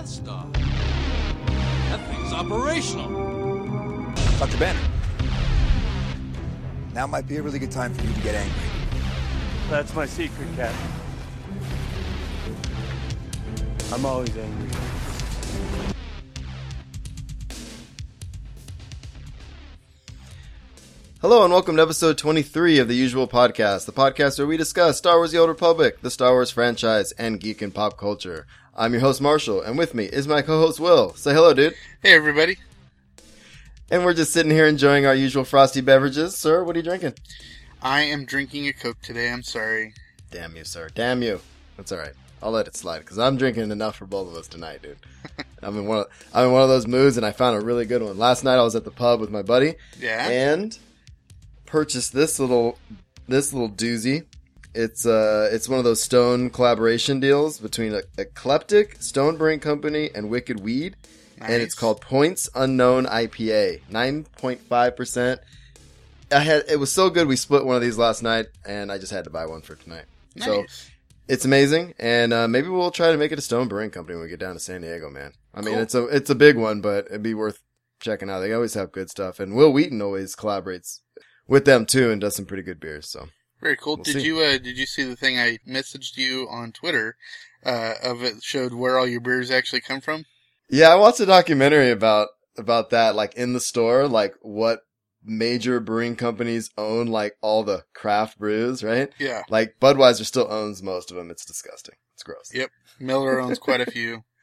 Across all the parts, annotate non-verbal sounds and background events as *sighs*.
Death Star. That thing's operational. Dr. Banner. Now might be a really good time for you to get angry. That's my secret, Captain. I'm always angry. Hello and welcome to episode 23 of the usual podcast, the podcast where we discuss Star Wars The Old Republic, the Star Wars franchise, and geek and pop culture. I'm your host Marshall, and with me is my co-host Will. Say hello, dude. Hey, everybody. And we're just sitting here enjoying our usual frosty beverages. Sir, what are you drinking? I am drinking a Coke today. I'm sorry. Damn you, sir. Damn you. That's alright. I'll let it slide, because I'm drinking enough for both of us tonight, dude. *laughs* I'm in one of, I'm in one of those moods, and I found a really good one. Last night I was at the pub with my buddy, Yeah. and purchased this little this little doozy. It's uh it's one of those Stone collaboration deals between a Eclectic, Stone Brewing Company, and Wicked Weed, and it's called Points Unknown IPA, nine point five percent. I had it was so good we split one of these last night, and I just had to buy one for tonight. So it's amazing, and uh, maybe we'll try to make it a Stone Brewing Company when we get down to San Diego, man. I mean, Cool. it's a it's a big one, but it'd be worth checking out. They always have good stuff, and Wil Wheaton always collaborates with them too, and does some pretty good beers. So Very cool. we'll did see. you uh, did you see the thing I messaged you on Twitter? Uh, of it showed where all your beers actually come from. yeah, I watched a documentary about about that, like in the store, like what major brewing companies own, like all the craft brews, right? Yeah. Like Budweiser still owns most of them. It's disgusting. It's gross. Yep. Miller owns quite a few. *laughs*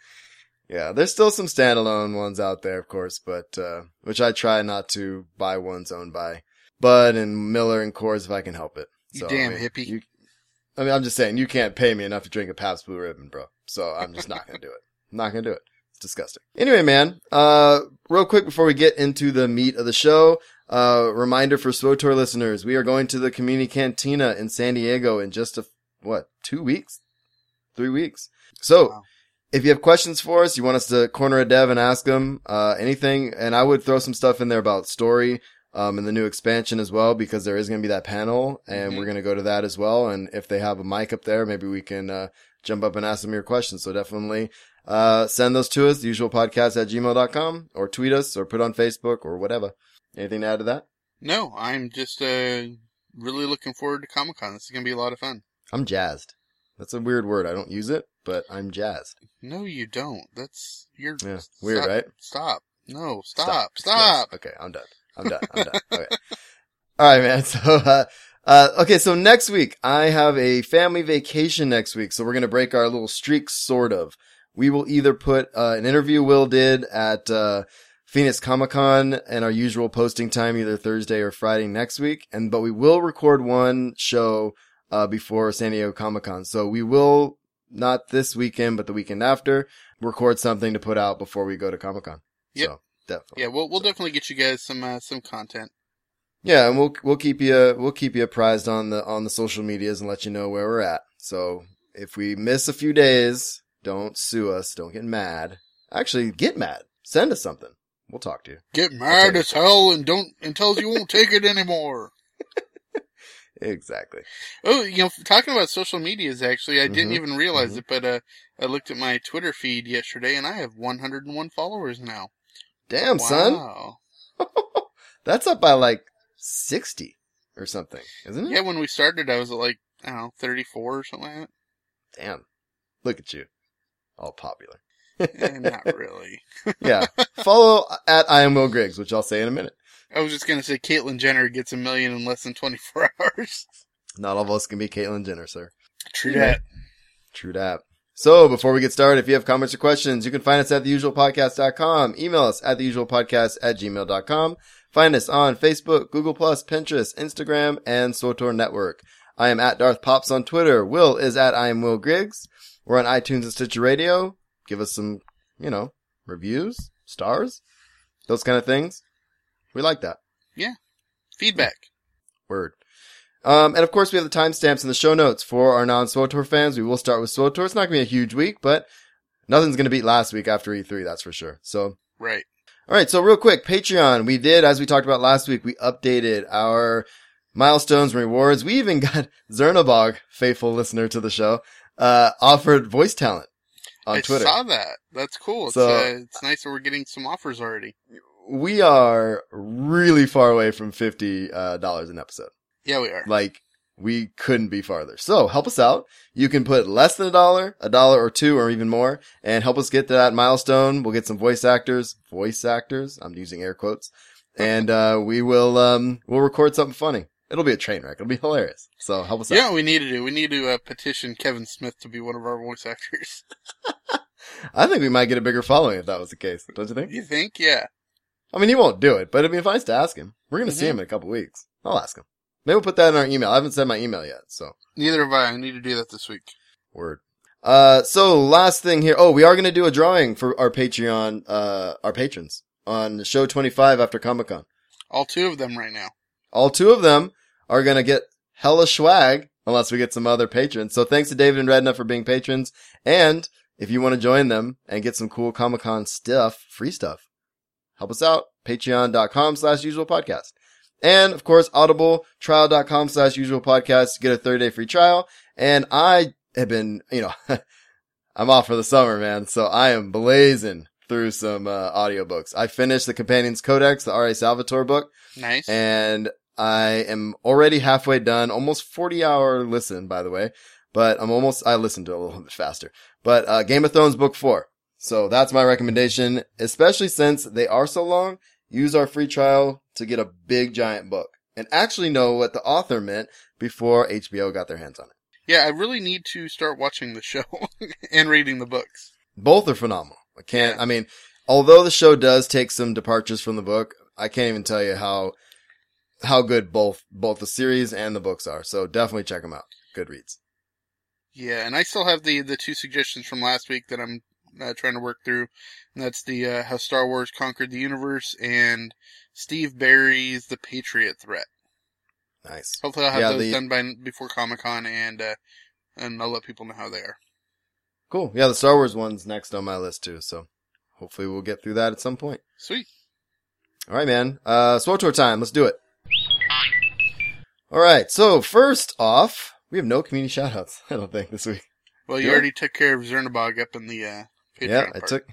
Yeah, there's still some standalone ones out there, of course, but uh, which I try not to buy ones owned by Bud and Miller and Coors if I can help it. You damn I mean, hippie. you- I mean, I'm just saying you can't pay me enough to drink a Pabst Blue Ribbon, bro. So I'm just not gonna do it. I'm *laughs* not gonna do it. It's disgusting. Anyway, man, uh, real quick before we get into the meat of the show, uh, reminder for SWTOR listeners, we are going to the Community Cantina in San Diego in just a, what, two weeks? Three weeks. So, Wow. if you have questions for us, you want us to corner a dev and ask them, uh, anything, and I would throw some stuff in there about story, um, and the new expansion as well, because there is going to be that panel, and Mhm. we're going to go to that as well. And if they have a mic up there, maybe we can, uh, jump up and ask them your questions. So definitely, uh, send those to us, the usual podcast at gmail.com, or tweet us, or put on Facebook, or whatever. Anything to add to that? No, I'm just uh really looking forward to Comic Con. This is gonna be a lot of fun. I'm jazzed. That's a weird word. I don't use it, but I'm jazzed. No, you don't. That's you're Yeah, weird, stop, right? Stop. No, stop. Stop. gross. Okay, I'm done. I'm done. I'm done. Okay. All right, man. *laughs* So, uh, uh, okay. So next week I have a family vacation next week. So we're going to break our little streak, sort of. We will either put, uh, an interview Will did at, uh, Phoenix Comic Con and our usual posting time, either Thursday or Friday next week. And, but we will record one show, uh, before San Diego Comic Con. So we will not this weekend, but the weekend after record something to put out before we go to Comic Con. Yep. So definitely. Yeah, we'll we'll definitely get you guys some uh, some content. Yeah, and we'll we'll keep you we'll keep you apprised on the on the social medias and let you know where we're at. So if we miss a few days, don't sue us. Don't get mad. Actually, get mad. Send us something. We'll talk to you. Get mad as hell and don't and tells you won't take it anymore. *laughs* *laughs* Exactly. Oh, you know, talking about social medias, actually, I didn't Mhm, even realize mhm. it, but uh, I looked at my Twitter feed yesterday, and I have 101 followers now. Damn, son. Wow. *laughs* That's up by like sixty or something, isn't it? Yeah, when we started, I was at like I don't know, 34 or something like Damn. Look at you. All popular. that. Eh, not *laughs* really. yeah. Follow at I am Will Griggs, which I'll say in a minute. I was just gonna say Caitlyn Jenner gets a million in less than 24 *laughs* hours. Not all of us can be Caitlyn Jenner, sir. True that. True that. So before we get started, if you have comments or questions, you can find us at theusualpodcast.com. Email us at theusualpodcast at gmail.com. Find us on Facebook, Google Plus, Pinterest, Instagram, and SWTOR Network. I am at Darth Pops on Twitter. Will is at I am Will Griggs. We're on iTunes and Stitcher Radio. Give us some, you know, reviews, stars, those kind of things. We like that. Yeah. Feedback. Word. Um, and of course, we have the timestamps in the show notes for our non-SWTOR fans. We will start with SWTOR. It's not going to be a huge week, but nothing's going to beat last week after E3, that's for sure. So, Right. all right. So real quick, Patreon. We did, as we talked about last week, we updated our milestones and rewards. We even *laughs* got Zernabog, faithful listener to the show, uh, offered voice talent. on I Twitter. saw that. That's cool. It's, So- uh, it's nice that we're getting some offers already. We are really far away from fifty uh, dollars an episode. Yeah, we are. Like we couldn't be farther. So help us out. You can put less than a dollar, a dollar or two, or even more, and help us get to that milestone. We'll get some voice actors, voice actors. I'm using air quotes, and uh, we will um we'll record something funny. It'll be a train wreck. It'll be hilarious. So help us out. Yeah, we need to do. We need to uh, petition Kevin Smith to be one of our voice actors. *laughs* *laughs* I think we might get a bigger following if that was the case. Don't you think? You think? Yeah. I mean, he won't do it, but it'd be nice to ask him. We're gonna see Mhm. him in a couple weeks. I'll ask him. Maybe we'll put that in our email. I haven't sent my email yet, so. Neither have I. I need to do that this week. Word. Uh, so last thing here. Oh, we are going to do a drawing for our Patreon, uh, our patrons on show 25 after Comic Con. All two of them right now. All two of them are going to get hella swag unless we get some other patrons. So thanks to David and Redna for being patrons. And if you want to join them and get some cool Comic Con stuff, free stuff, help us out. Patreon.com slash usual podcast. And of course, audibletrial.com slash usual podcast to get a 30 day free trial. And I have been, you know, *laughs* I'm off for the summer, man. So I am blazing through some, uh, audiobooks. I finished the Companions Codex, the R.A. Salvatore book, Nice. and I am already halfway done, almost 40 hour listen, by the way, but I'm almost, I listened to a little bit faster, but, uh, Game of Thrones book four. So that's my recommendation, especially since they are so long. Use our free trial to get a big giant book and actually know what the author meant before HBO got their hands on it. yeah, I really need to start watching the show *laughs* and reading the books. Both are phenomenal. I can't, Yeah. I mean, although the show does take some departures from the book, I can't even tell you how, how good both, both the series and the books are. So definitely check them out. Good reads. Yeah, and I still have the the two suggestions from last week that I'm uh, trying to work through. And that's the uh, how Star Wars conquered the universe and Steve Berry's The Patriot Threat. Nice. Hopefully, I'll have Yeah, those the- done by before Comic Con, and uh, and I'll let people know how they are. Cool. Yeah, the Star Wars one's next on my list too. So hopefully we'll get through that at some point. Sweet. All right, man. Uh, SWTOR time. Let's do it. All right. So first off, we have no community shoutouts. *laughs* I don't think this week. Well, you already took care of Zernabog up in the uh, Patreon yeah, I part. took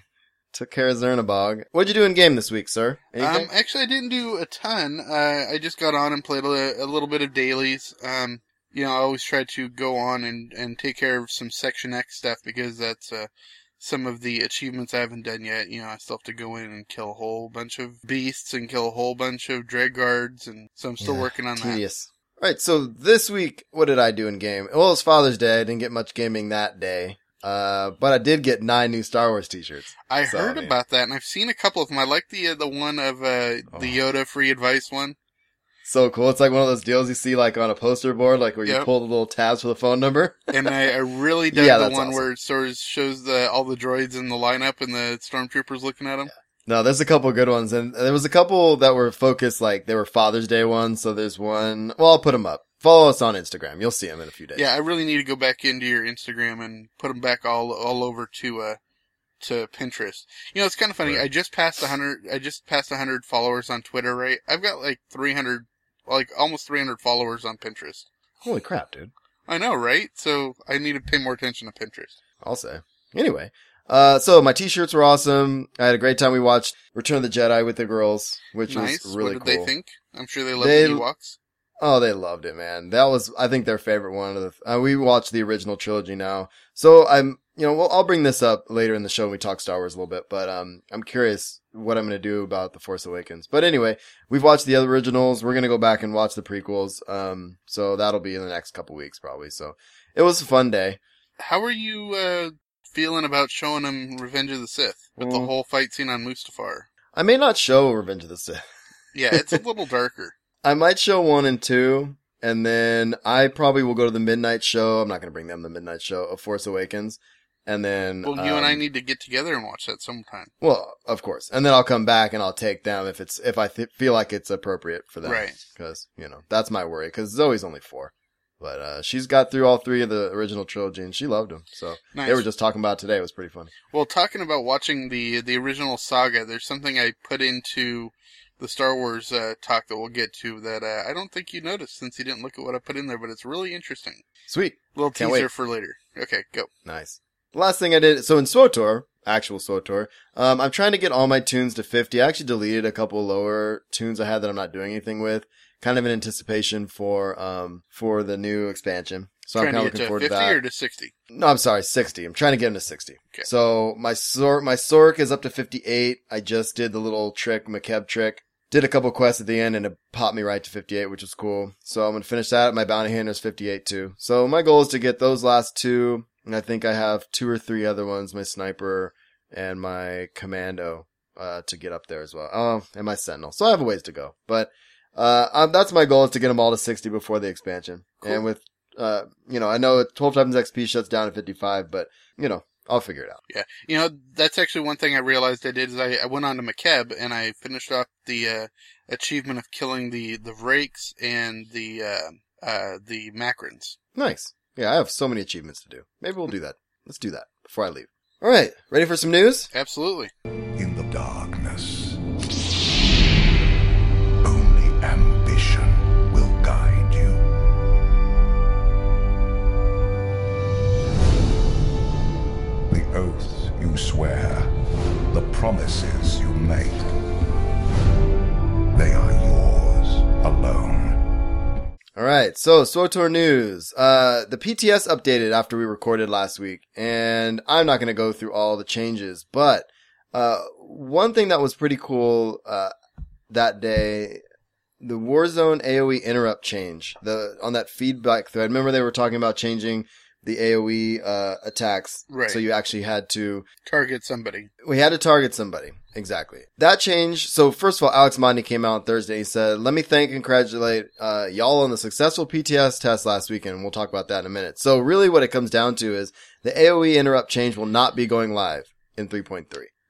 took care of Zernabog. What'd you do in game this week, sir? Um, actually, I didn't do a ton. Uh, I just got on and played a, a little bit of dailies. Um, you know, I always try to go on and, and take care of some Section X stuff because that's uh, some of the achievements I haven't done yet. You know, I still have to go in and kill a whole bunch of beasts and kill a whole bunch of dread guards, and so I'm still Yeah, working on that. Tedious. All right. So this week, what did I do in game? Well, it's Father's Day. I didn't get much gaming that day. Uh, but I did get nine new Star Wars t-shirts. I So, heard I mean- about that, and I've seen a couple of them. I like the uh, the one of uh, Oh. the Yoda free advice one. So cool. It's like one of those deals you see like on a poster board, like where you pull the little tabs for the phone number. *laughs* and I, I really dug Yeah, the one awesome. where it sort of shows the all the droids in the lineup and the stormtroopers looking at them. No, there's a couple good ones, and there was a couple that were focused like they were Father's Day ones. So there's one. Well, I'll put them up. Follow us on Instagram. You'll see them in a few days. Yeah, I really need to go back into your Instagram and put them back all all over to uh to Pinterest. You know, it's kind of funny. Right. I just passed a hundred. I just passed a hundred followers on Twitter. Right, I've got like three hundred, like almost three hundred followers on Pinterest. Holy crap, dude. I know, right? So I need to pay more attention to Pinterest. I'll say. Anyway, uh, so my t-shirts were awesome. I had a great time. We watched Return of the Jedi with the girls, which nice. was really what did cool. they think? I'm sure they love They- the Ewoks. Oh, they loved it, man. That was, I think, their favorite one of the. Uh, we watched the original trilogy now, so I'm, you know, well, I'll bring this up later in the show when we talk Star Wars a little bit. But um, I'm curious what I'm going to do about the Force Awakens. But anyway, we've watched the other originals. We're going to go back and watch the prequels. Um, so that'll be in the next couple weeks probably. So it was a fun day. How are you uh feeling about showing them Revenge of the Sith with the Mm. whole fight scene on Mustafar? I may not show Revenge of the Sith. Yeah, it's a little darker. I might show one and two, and then I probably will go to the midnight show. I'm not going to bring them the midnight show of Force Awakens, and then Well, you and I um, need to get together and watch that sometime. Well, of course, and then I'll come back and I'll take them if it's if I th- feel like it's appropriate for them, Right. Because you know that's my worry. Because Zoe's only four, but uh, she's got through all three of the original trilogy and she loved them. So Nice. they were just talking about today. It was pretty funny. Well, talking about watching the the original saga, there's something I put into the Star Wars uh, talk that we'll get to that uh, I don't think you noticed since you didn't look at what I put in there, but it's really interesting. Sweet, little Can't teaser wait. for later. Okay, go. nice. last thing I did, so in SWTOR, actual SWTOR, um, I'm trying to get all my tunes to 50. I actually deleted a couple lower tunes I had that I'm not doing anything with, kind of in anticipation for, um, for the new expansion. So Trying I'm kind of looking to forward to 50 that. or to 60? No, I'm sorry, 60. I'm trying to get him to 60. Okay. So my Sorc, my Sorc is up to 58. I just did the little trick, Makeb trick. Did a couple quests at the end and it popped me right to 58, which was cool. So I'm going to finish that. My bounty hunter is 58 too. So my goal is to get those last two. And I think I have two or three other ones, my sniper and my commando, uh, to get up there as well. Oh, and my sentinel. So I have a ways to go, but, uh, um, that's my goal is to get them all to 60 before the expansion. Cool. And with, uh, you know, I know 12 times XP shuts down at 55, but you know, I'll figure it out. Yeah. You know, that's actually one thing I realized I did is I, I went on to Makeb and I finished off the, uh, achievement of killing the, the Vrakes and the, uh, uh, the Macrins. Nice. Yeah, I have so many achievements to do. Maybe we'll do that. Let's do that before I leave. All right, ready for some news? Absolutely. Promises you make, they are yours alone. All right, so SWTOR news. Uh, the PTS updated after we recorded last week, and I'm not going to go through all the changes, but uh, one thing that was pretty cool uh, that day, the Warzone AOE interrupt change. The on that feedback thread. Remember they were talking about changing the AOE uh, attacks, Right. So you actually had to Target somebody. we had to target somebody. Exactly. That changed. So first of all, Alex Modny came out on Thursday. He said, let me thank and congratulate, uh, y'all on the successful PTS test last weekend. We'll talk about that in a minute. So really what it comes down to is the AOE interrupt change will not be going live in 3.3.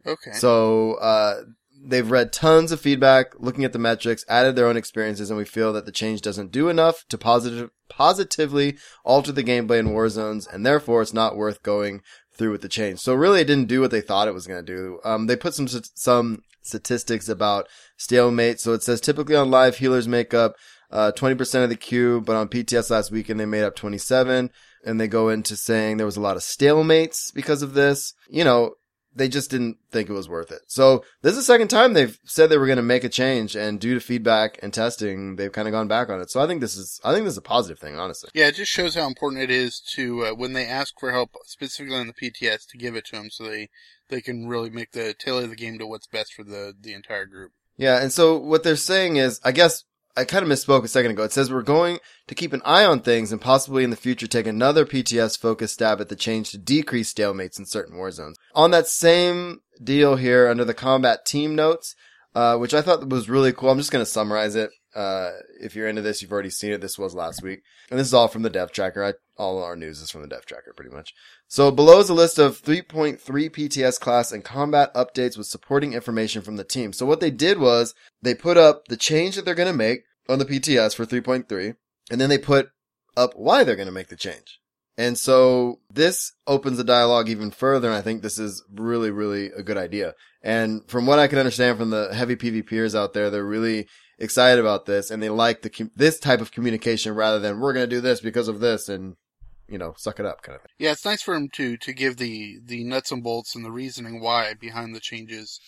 Okay. So, uh, they've read tons of feedback, looking at the metrics, added their own experiences, and we feel that the change doesn't do enough to positive, positively alter the gameplay in Warzones, and therefore it's not worth going through with the change. So really it didn't do what they thought it was going to do. Um, they put some, some statistics about stalemate. So it says typically on live healers make up, uh, 20% of the queue, but on PTS last weekend they made up 27. And they go into saying there was a lot of stalemates because of this. You know, they just didn't think it was worth it. So this is the second time they've said they were going to make a change and due to feedback and testing, they've kind of gone back on it. So I think this is, I think this is a positive thing, honestly. Yeah, it just shows how important it is to uh, when they ask for help, specifically on the PTS, to give it to them so they they can really make the tailor the game to what's best for the the entire group. Yeah. And so what they're saying is, I guess I kind of misspoke a second ago. It says we're going to keep an eye on things and possibly in the future take another PTS focused stab at the change to decrease stalemates in certain war zones. On that same deal here under the combat team notes, uh, which I thought was really cool. I'm just going to summarize it. Uh, if you're into this, you've already seen it. This was last week. And this is all from the dev tracker. I, all our news is from the dev tracker pretty much. So below is a list of 3.3 PTS class and combat updates with supporting information from the team. So what they did was they put up the change that they're going to make on the PTS for 3.3 and then they put up why they're going to make the change. And so this opens the dialogue even further. And I think this is really, really a good idea. And from what I can understand from the heavy PvPers out there, they're really excited about this and they like the, this type of communication rather than we're going to do this because of this and, you know, suck it up kind of thing. Yeah, it's nice for them to to give the the nuts and bolts and the reasoning why behind the changes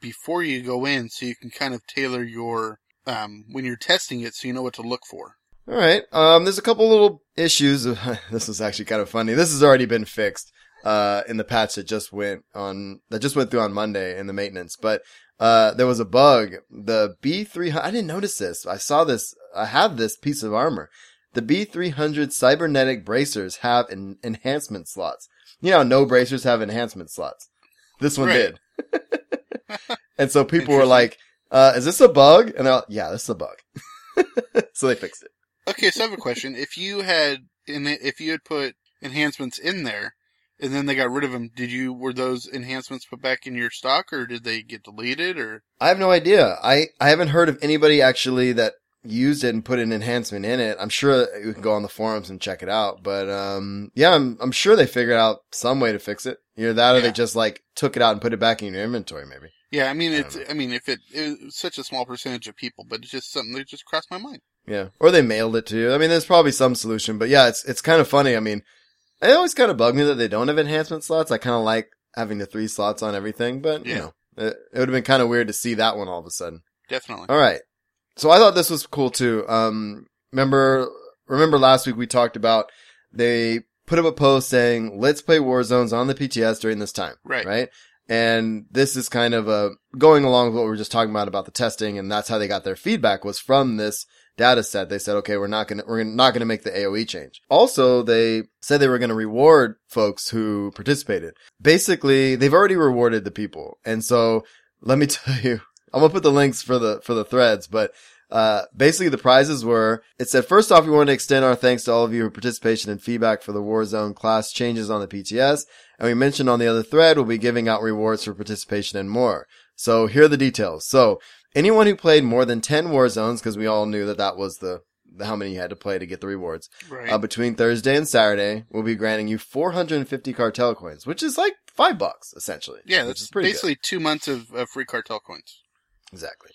before you go in, so you can kind of tailor your um when you're testing it, so you know what to look for. All right. Um, there's a couple little issues. *laughs* this is actually kind of funny. This has already been fixed, uh, in the patch that just went on, that just went through on Monday in the maintenance. But, uh, there was a bug. The B300, I didn't notice this. I saw this, I have this piece of armor. The B300 cybernetic bracers have en- enhancement slots. You know, no bracers have enhancement slots. This one Right. did. *laughs* and so people were like, uh, is this a bug? And they're like, yeah, this is a bug. *laughs* so they fixed it. Okay, so I have a question. If you had in if you had put enhancements in there, and then they got rid of them, did you were those enhancements put back in your stock, or did they get deleted, or I have no idea. I, I haven't heard of anybody actually that used it and put an enhancement in it. I'm sure you can go on the forums and check it out, but um, yeah, I'm I'm sure they figured out some way to fix it. Either that or they just like took it out and put it back in your inventory, maybe. yeah? I mean, I it's don't I mean, if it, it was such a small percentage of people, but it's just something that just crossed my mind. Yeah, or they mailed it to you. I mean, there's probably some solution, but yeah, it's it's kind of funny. I mean, It always kind of bugged me that they don't have enhancement slots. I kind of like having the three slots on everything, but you Yeah. know, it, it would have been kind of weird to see that one all of a sudden. Definitely. All right. So I thought this was cool too. Um, remember, remember last week we talked about they put up a post saying, let's play war zones on the PTS during this time. Right. Right. And this is kind of a going along with what we were just talking about about the testing. And that's how they got their feedback was from this data set. They said, okay, we're not going to, we're not going to make the AOE change. Also, they said they were going to reward folks who participated. Basically, they've already rewarded the people. And so let me *laughs* tell you, I'm gonna put the links for the for the threads, but uh, basically the prizes were it said first off we want to extend our thanks to all of you for participation and feedback for the Warzone class changes on the PTS, and we mentioned on the other thread we'll be giving out rewards for participation and more. So here are the details. So anyone who played more than 10 war zones, because we all knew that that was the, the how many you had to play to get the rewards, Right. uh, between Thursday and Saturday, we'll be granting you 450 cartel coins, which is like five bucks essentially. yeah, that's pretty good. basically two months of, of free cartel coins. Exactly.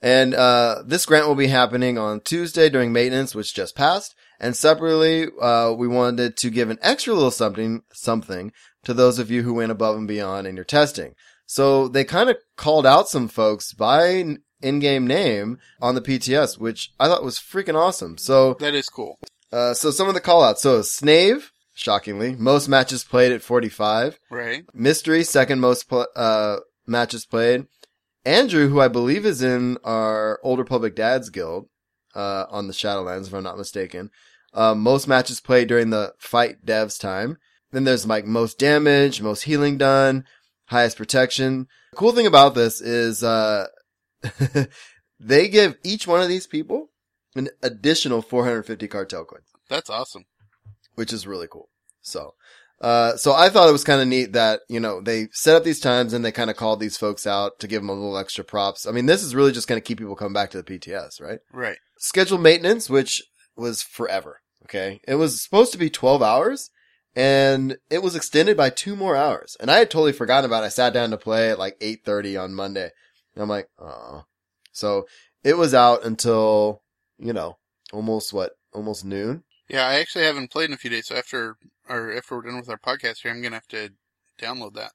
And uh, this grant will be happening on Tuesday during maintenance, which just passed. And separately, uh, we wanted to give an extra little something, something to those of you who went above and beyond in your testing. So they kind of called out some folks by in-game name on the PTS, which I thought was freaking awesome. So, That is cool. uh, so some of the callouts. So Snave, shockingly, most matches played at 45. Right. Mystery, second most pl- uh, matches played. Andrew, who I believe is in our Old Republic Dads Guild, uh, on the Shadowlands, if I'm not mistaken. Uh, most matches played during the fight devs time. Then there's like most damage, most healing done, highest protection. The cool thing about this is, uh, *laughs* they give each one of these people an additional 450 cartel coins That's awesome. which is really cool. So, uh, so I thought it was kind of neat that, you know, they set up these times and they kind of called these folks out to give them a little extra props. I mean, this is really just going to keep people coming back to the PTS, right? Right. Scheduled maintenance, which was forever. Okay. It was supposed to be 12 hours and it was extended by two more hours. And I had totally forgotten about it. I sat down to play at like 8.30 on Monday. And I'm like, oh. So it was out until, you know, almost what, almost noon. Yeah, I actually haven't played in a few days, so after or after we're done with our podcast here, I'm gonna have to download that.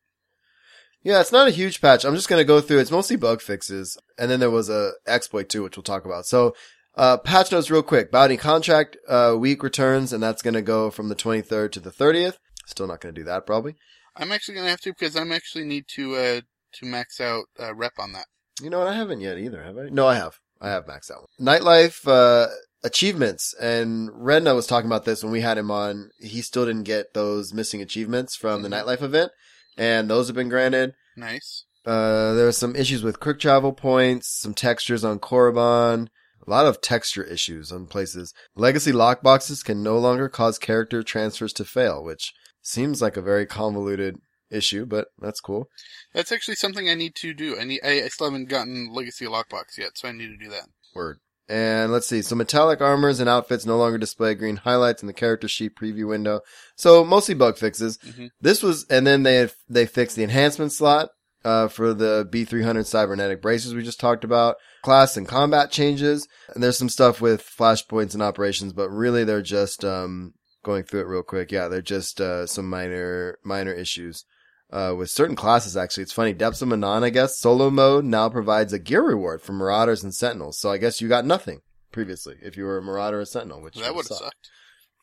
Yeah, it's not a huge patch. I'm just going to go through. It's mostly bug fixes. And then there was a exploit too, which we'll talk about. So, uh, patch notes real quick. Bounty contract, uh, week returns, and that's going to go from the 23rd to the 30th. Still not going to do that probably. I'm actually gonna have to because I'm actually need to uh to max out uh, rep on that. You know what? I haven't yet either, have I? No, I have. I have maxed out. Nightlife, uh, achievements. And Redna was talking about this when we had him on. He still didn't get those missing achievements from the nightlife event. And those have been granted. Nice. Uh, there were some issues with quick travel points, some textures on Korriban, a lot of texture issues on places. Legacy lockboxes can no longer cause character transfers to fail, which seems like a very convoluted issue, but that's cool. That's actually something I need to do. I need. I, I still haven't gotten Legacy Lockbox yet, so I need to do that. Word. And let's see. So metallic armors and outfits no longer display green highlights in the character sheet preview window. So mostly bug fixes. Mhm. This was, and then they, they fixed the enhancement slot, uh, for the B300 cybernetic bracers we just talked about. Class and combat changes. And there's some stuff with flashpoints and operations, but really they're just, um, going through it real quick. Yeah, they're just, uh, some minor, minor issues. Uh, with certain classes, actually, it's funny. Depths of Manaan, I guess, solo mode now provides a gear reward for Marauders and Sentinels. So I guess you got nothing previously if you were a Marauder or Sentinel, which that would have sucked. sucked.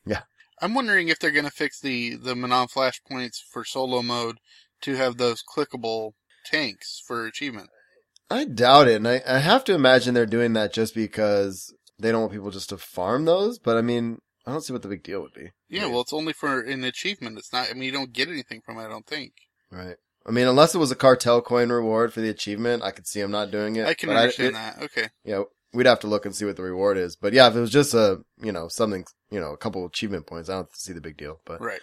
Yeah. I'm wondering if they're gonna fix the the Manaan flashpoints for solo mode to have those clickable tanks for achievement. I doubt it, and I, I have to imagine they're doing that just because they don't want people just to farm those. But I mean, I don't see what the big deal would be. Yeah, well, it's only for an achievement. It's not. I mean, you don't get anything from it. I don't think. Right. I mean, unless it was a cartel coin reward for the achievement, I could see them not doing it. I can But understand it- that. Okay. Yeah, we'd have to look and see what the reward is. But yeah, if it was just a, you know, something, you know, a couple achievement points, I don't see the big deal. But Right.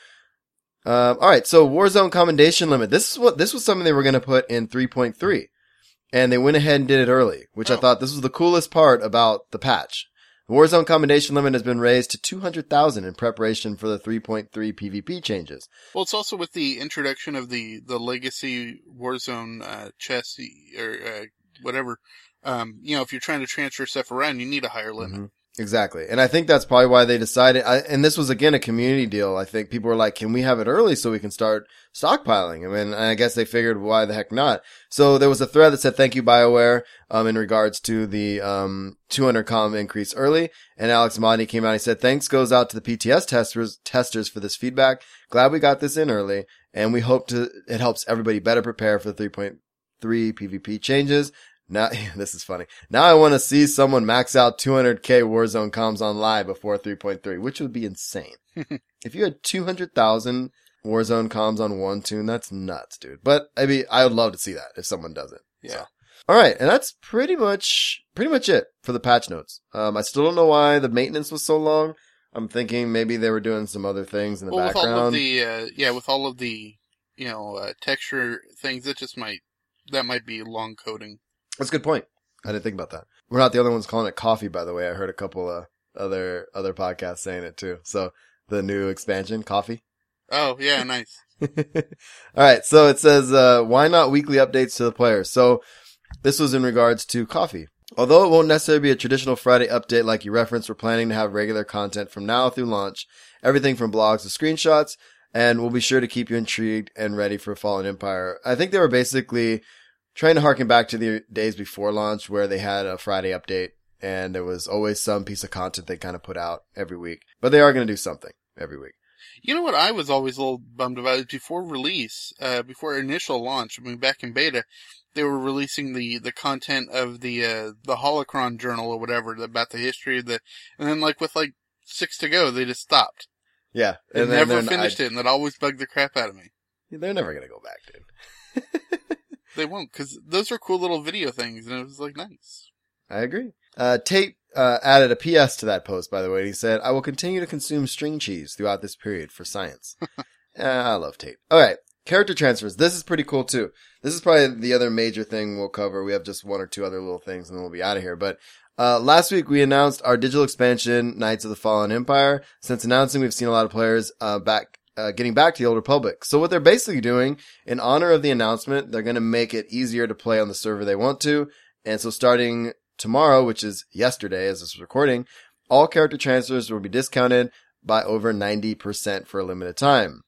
Um, all right, so Warzone commendation limit. This is what this was something they were going to put in 3.3, and they went ahead and did it early, which I Oh. thought this was the coolest part about the patch. The Warzone commendation limit has been raised to 200,000 in preparation for the 3.3 PvP changes. Well, it's also with the introduction of the the legacy Warzone uh, chess or uh, whatever. Um, you know, if you're trying to transfer stuff around, you need a higher limit. Mhm. Exactly. And I think that's probably why they decided, I, and this was again a community deal. I think people were like, can we have it early so we can start stockpiling? I mean, I guess they figured why the heck not? So there was a thread that said, thank you, BioWare, um, in regards to the, um, 200 column increase early. And Alex Modny came out and he said, thanks goes out to the PTS testers, testers for this feedback. Glad we got this in early and we hope to, it helps everybody better prepare for the 3.3 PvP changes. Now, *laughs* this is funny. Now I want to see someone max out 200k Warzone comms on live before 3.3, which would be insane. *laughs* if you had 200,000 Warzone comms on one tune, that's nuts, dude. But I mean, I would love to see that if someone does it. Yeah. All right, and that's pretty much pretty much it for the patch notes. Um, I still don't know why the maintenance was so long. I'm thinking maybe they were doing some other things in the well, with all of background. the uh, yeah, with all of the you know uh, texture things, that just might that might be long coding. That's a good point. I didn't think about that. We're not the only ones calling it coffee, by the way. I heard a couple of other other podcasts saying it too. So the new expansion, coffee. Oh yeah, nice. *laughs* All right. So it says, uh, why not weekly updates to the players? So this was in regards to coffee. Although it won't necessarily be a traditional Friday update like you referenced, we're planning to have regular content from now through launch. Everything from blogs to screenshots. And we'll be sure to keep you intrigued and ready for Fallen Empire. I think they were basically trying to harken back to the days before launch where they had a Friday update and there was always some piece of content they kind of put out every week. But they are going to do something every week. You know what I was always a little bummed about is before release, uh, before initial launch, I mean back in beta, they were releasing the, the content of the, uh, the Holocron journal or whatever about the history of the, and then like with like six to go, they just stopped. Yeah. And then never finished it and that always bugged the crap out of me. They're never going to go back, dude. *laughs* They won't, cause those are cool little video things and it was like nice. I agree. Uh, Tait uh, added a PS to that post, by the way. He said, I will continue to consume string cheese throughout this period for science. *laughs* uh, I love Tait. All right. Character transfers. This is pretty cool too. This is probably the other major thing we'll cover. We have just one or two other little things and then we'll be out of here. But, uh, last week we announced our digital expansion, Knights of the Fallen Empire. Since announcing, we've seen a lot of players, uh, back, uh, getting back to the Old Republic. So what they're basically doing, in honor of the announcement, they're going to make it easier to play on the server they want to. And so starting tomorrow, which is yesterday as this is recording, all character transfers will be discounted by over 90% for a limited time.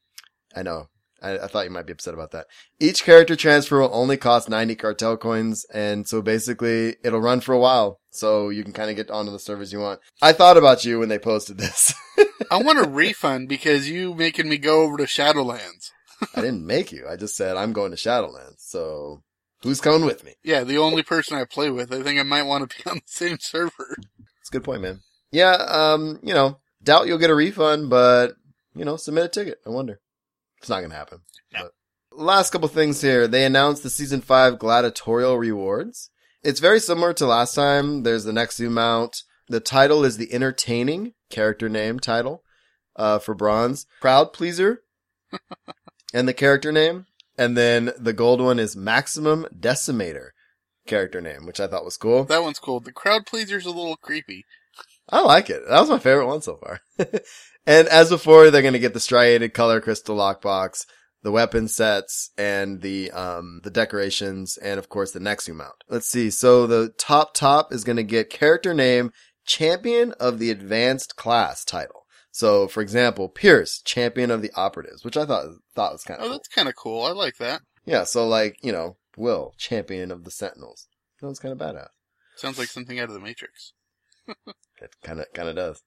I know. I, I thought you might be upset about that. Each character transfer will only cost 90 cartel coins. And so basically it'll run for a while. So you can kind of get onto the servers you want. I thought about you when they posted this. *laughs* I want a refund because you making me go over to Shadowlands. I didn't make you. I just said I'm going to Shadowlands. So who's coming with me? Yeah, the only person I play with, I think I might want to be *laughs* on the same server. It's a good point, man. Yeah, um, you know, doubt you'll get a refund, but you know, submit a ticket. I wonder. It's not gonna happen. No. But last couple things here. They announced the season five gladiatorial rewards. It's very similar to last time. There's the next zoom out. The title is the entertaining character name title, uh, for bronze. Crowd pleaser. *laughs* and the character name. And then the gold one is maximum decimator character name, which I thought was cool. That one's cool. The crowd pleaser's a little creepy. I like it. That was my favorite one so far. *laughs* and as before, they're going to get the striated color crystal lockbox, the weapon sets, and the, um, the decorations, and of course the Nexu mount. Let's see. So the top top is going to get character name champion of the advanced class title. So for example, Pierce, champion of the operatives, which I thought, thought was kind of Oh, cool. that's kind of cool. I like that. Yeah. So like, you know, Will, champion of the sentinels. That was kind of badass. Sounds like something out of the Matrix. *laughs* It kind of kind of does.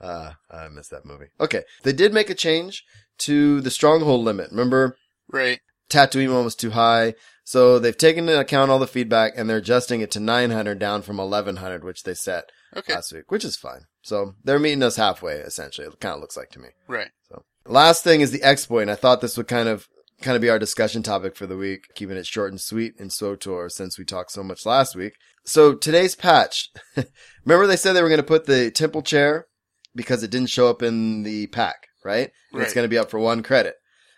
uh, *laughs* I missed that movie. Okay, they did make a change to the stronghold limit. Remember, Right. Tatooine one was too high, so they've taken into account all the feedback and they're adjusting it to 900 down from 1100, which they set Okay. last week, which is fine. So they're meeting us halfway, essentially. It kind of looks like to me. Right. So last thing is the exploit, and I thought this would kind of kind of be our discussion topic for the week, keeping it short and sweet in SWTOR since we talked so much last week. So today's patch, *laughs* remember they said they were going to put the temple chair because it didn't show up in the pack, right? And It's going to be up for one credit.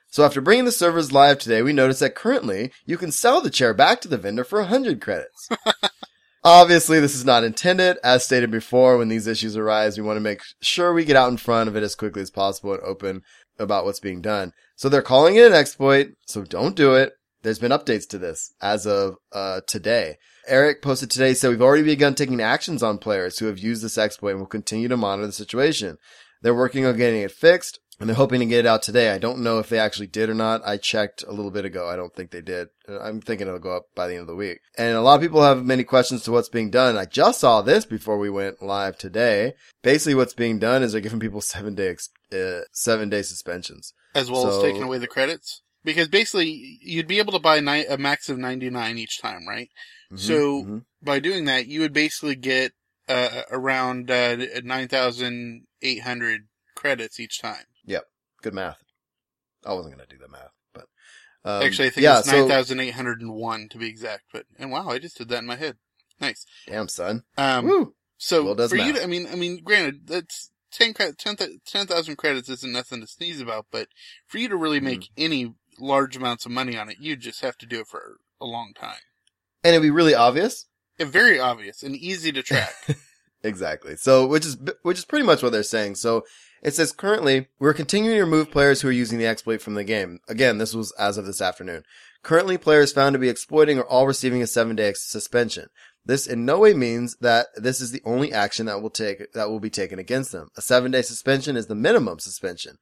So after bringing the servers live today, we noticed that currently you can sell the chair back to the vendor for 100 credits. *laughs* Obviously, this is not intended. As stated before, when these issues arise, we want to make sure we get out in front of it as quickly as possible and open about what's being done. So they're calling it an exploit, so don't do it. there's been updates to this as of uh, today. Eric posted today, said we've already begun taking actions on players who have used this exploit and will continue to monitor the situation. They're working on getting it fixed and they're hoping to get it out today. I don't know if they actually did or not. I checked a little bit ago. I don't think they did. I'm thinking it'll go up by the end of the week. And a lot of people have many questions to what's being done. I just saw this before we went live today. Basically, what's being done is they're giving people seven day, ex- uh, seven day suspensions. As well So- as taking away the credits. Because basically, you'd be able to buy ni- a max of 99 each time, right? Mhm, So- mhm. By doing that, you would basically get uh, around uh, 9,800 credits each time. Yep. Good math. I wasn't going to do the math, but, um, Actually, I think yeah, it's so, 9,801 to be exact. But and wow, I just did that in my head. Nice. damn son. Um, Woo. So does for you, to, I mean, I mean, granted, that's 10 cre- 10,000 10,000 credits isn't nothing to sneeze about, but for you to really make Mm-hmm. any large amounts of money on it, you just have to do it for a long time. And it'd be really obvious. And very obvious and easy to track. *laughs* Exactly. So, which is, which is pretty much what they're saying. So it says currently, we're continuing to remove players who are using the exploit from the game. Again, this was as of this afternoon. Currently, players found to be exploiting are all receiving a seven day suspension. This in no way means that this is the only action that will take, that will be taken against them. A seven day suspension is the minimum suspension.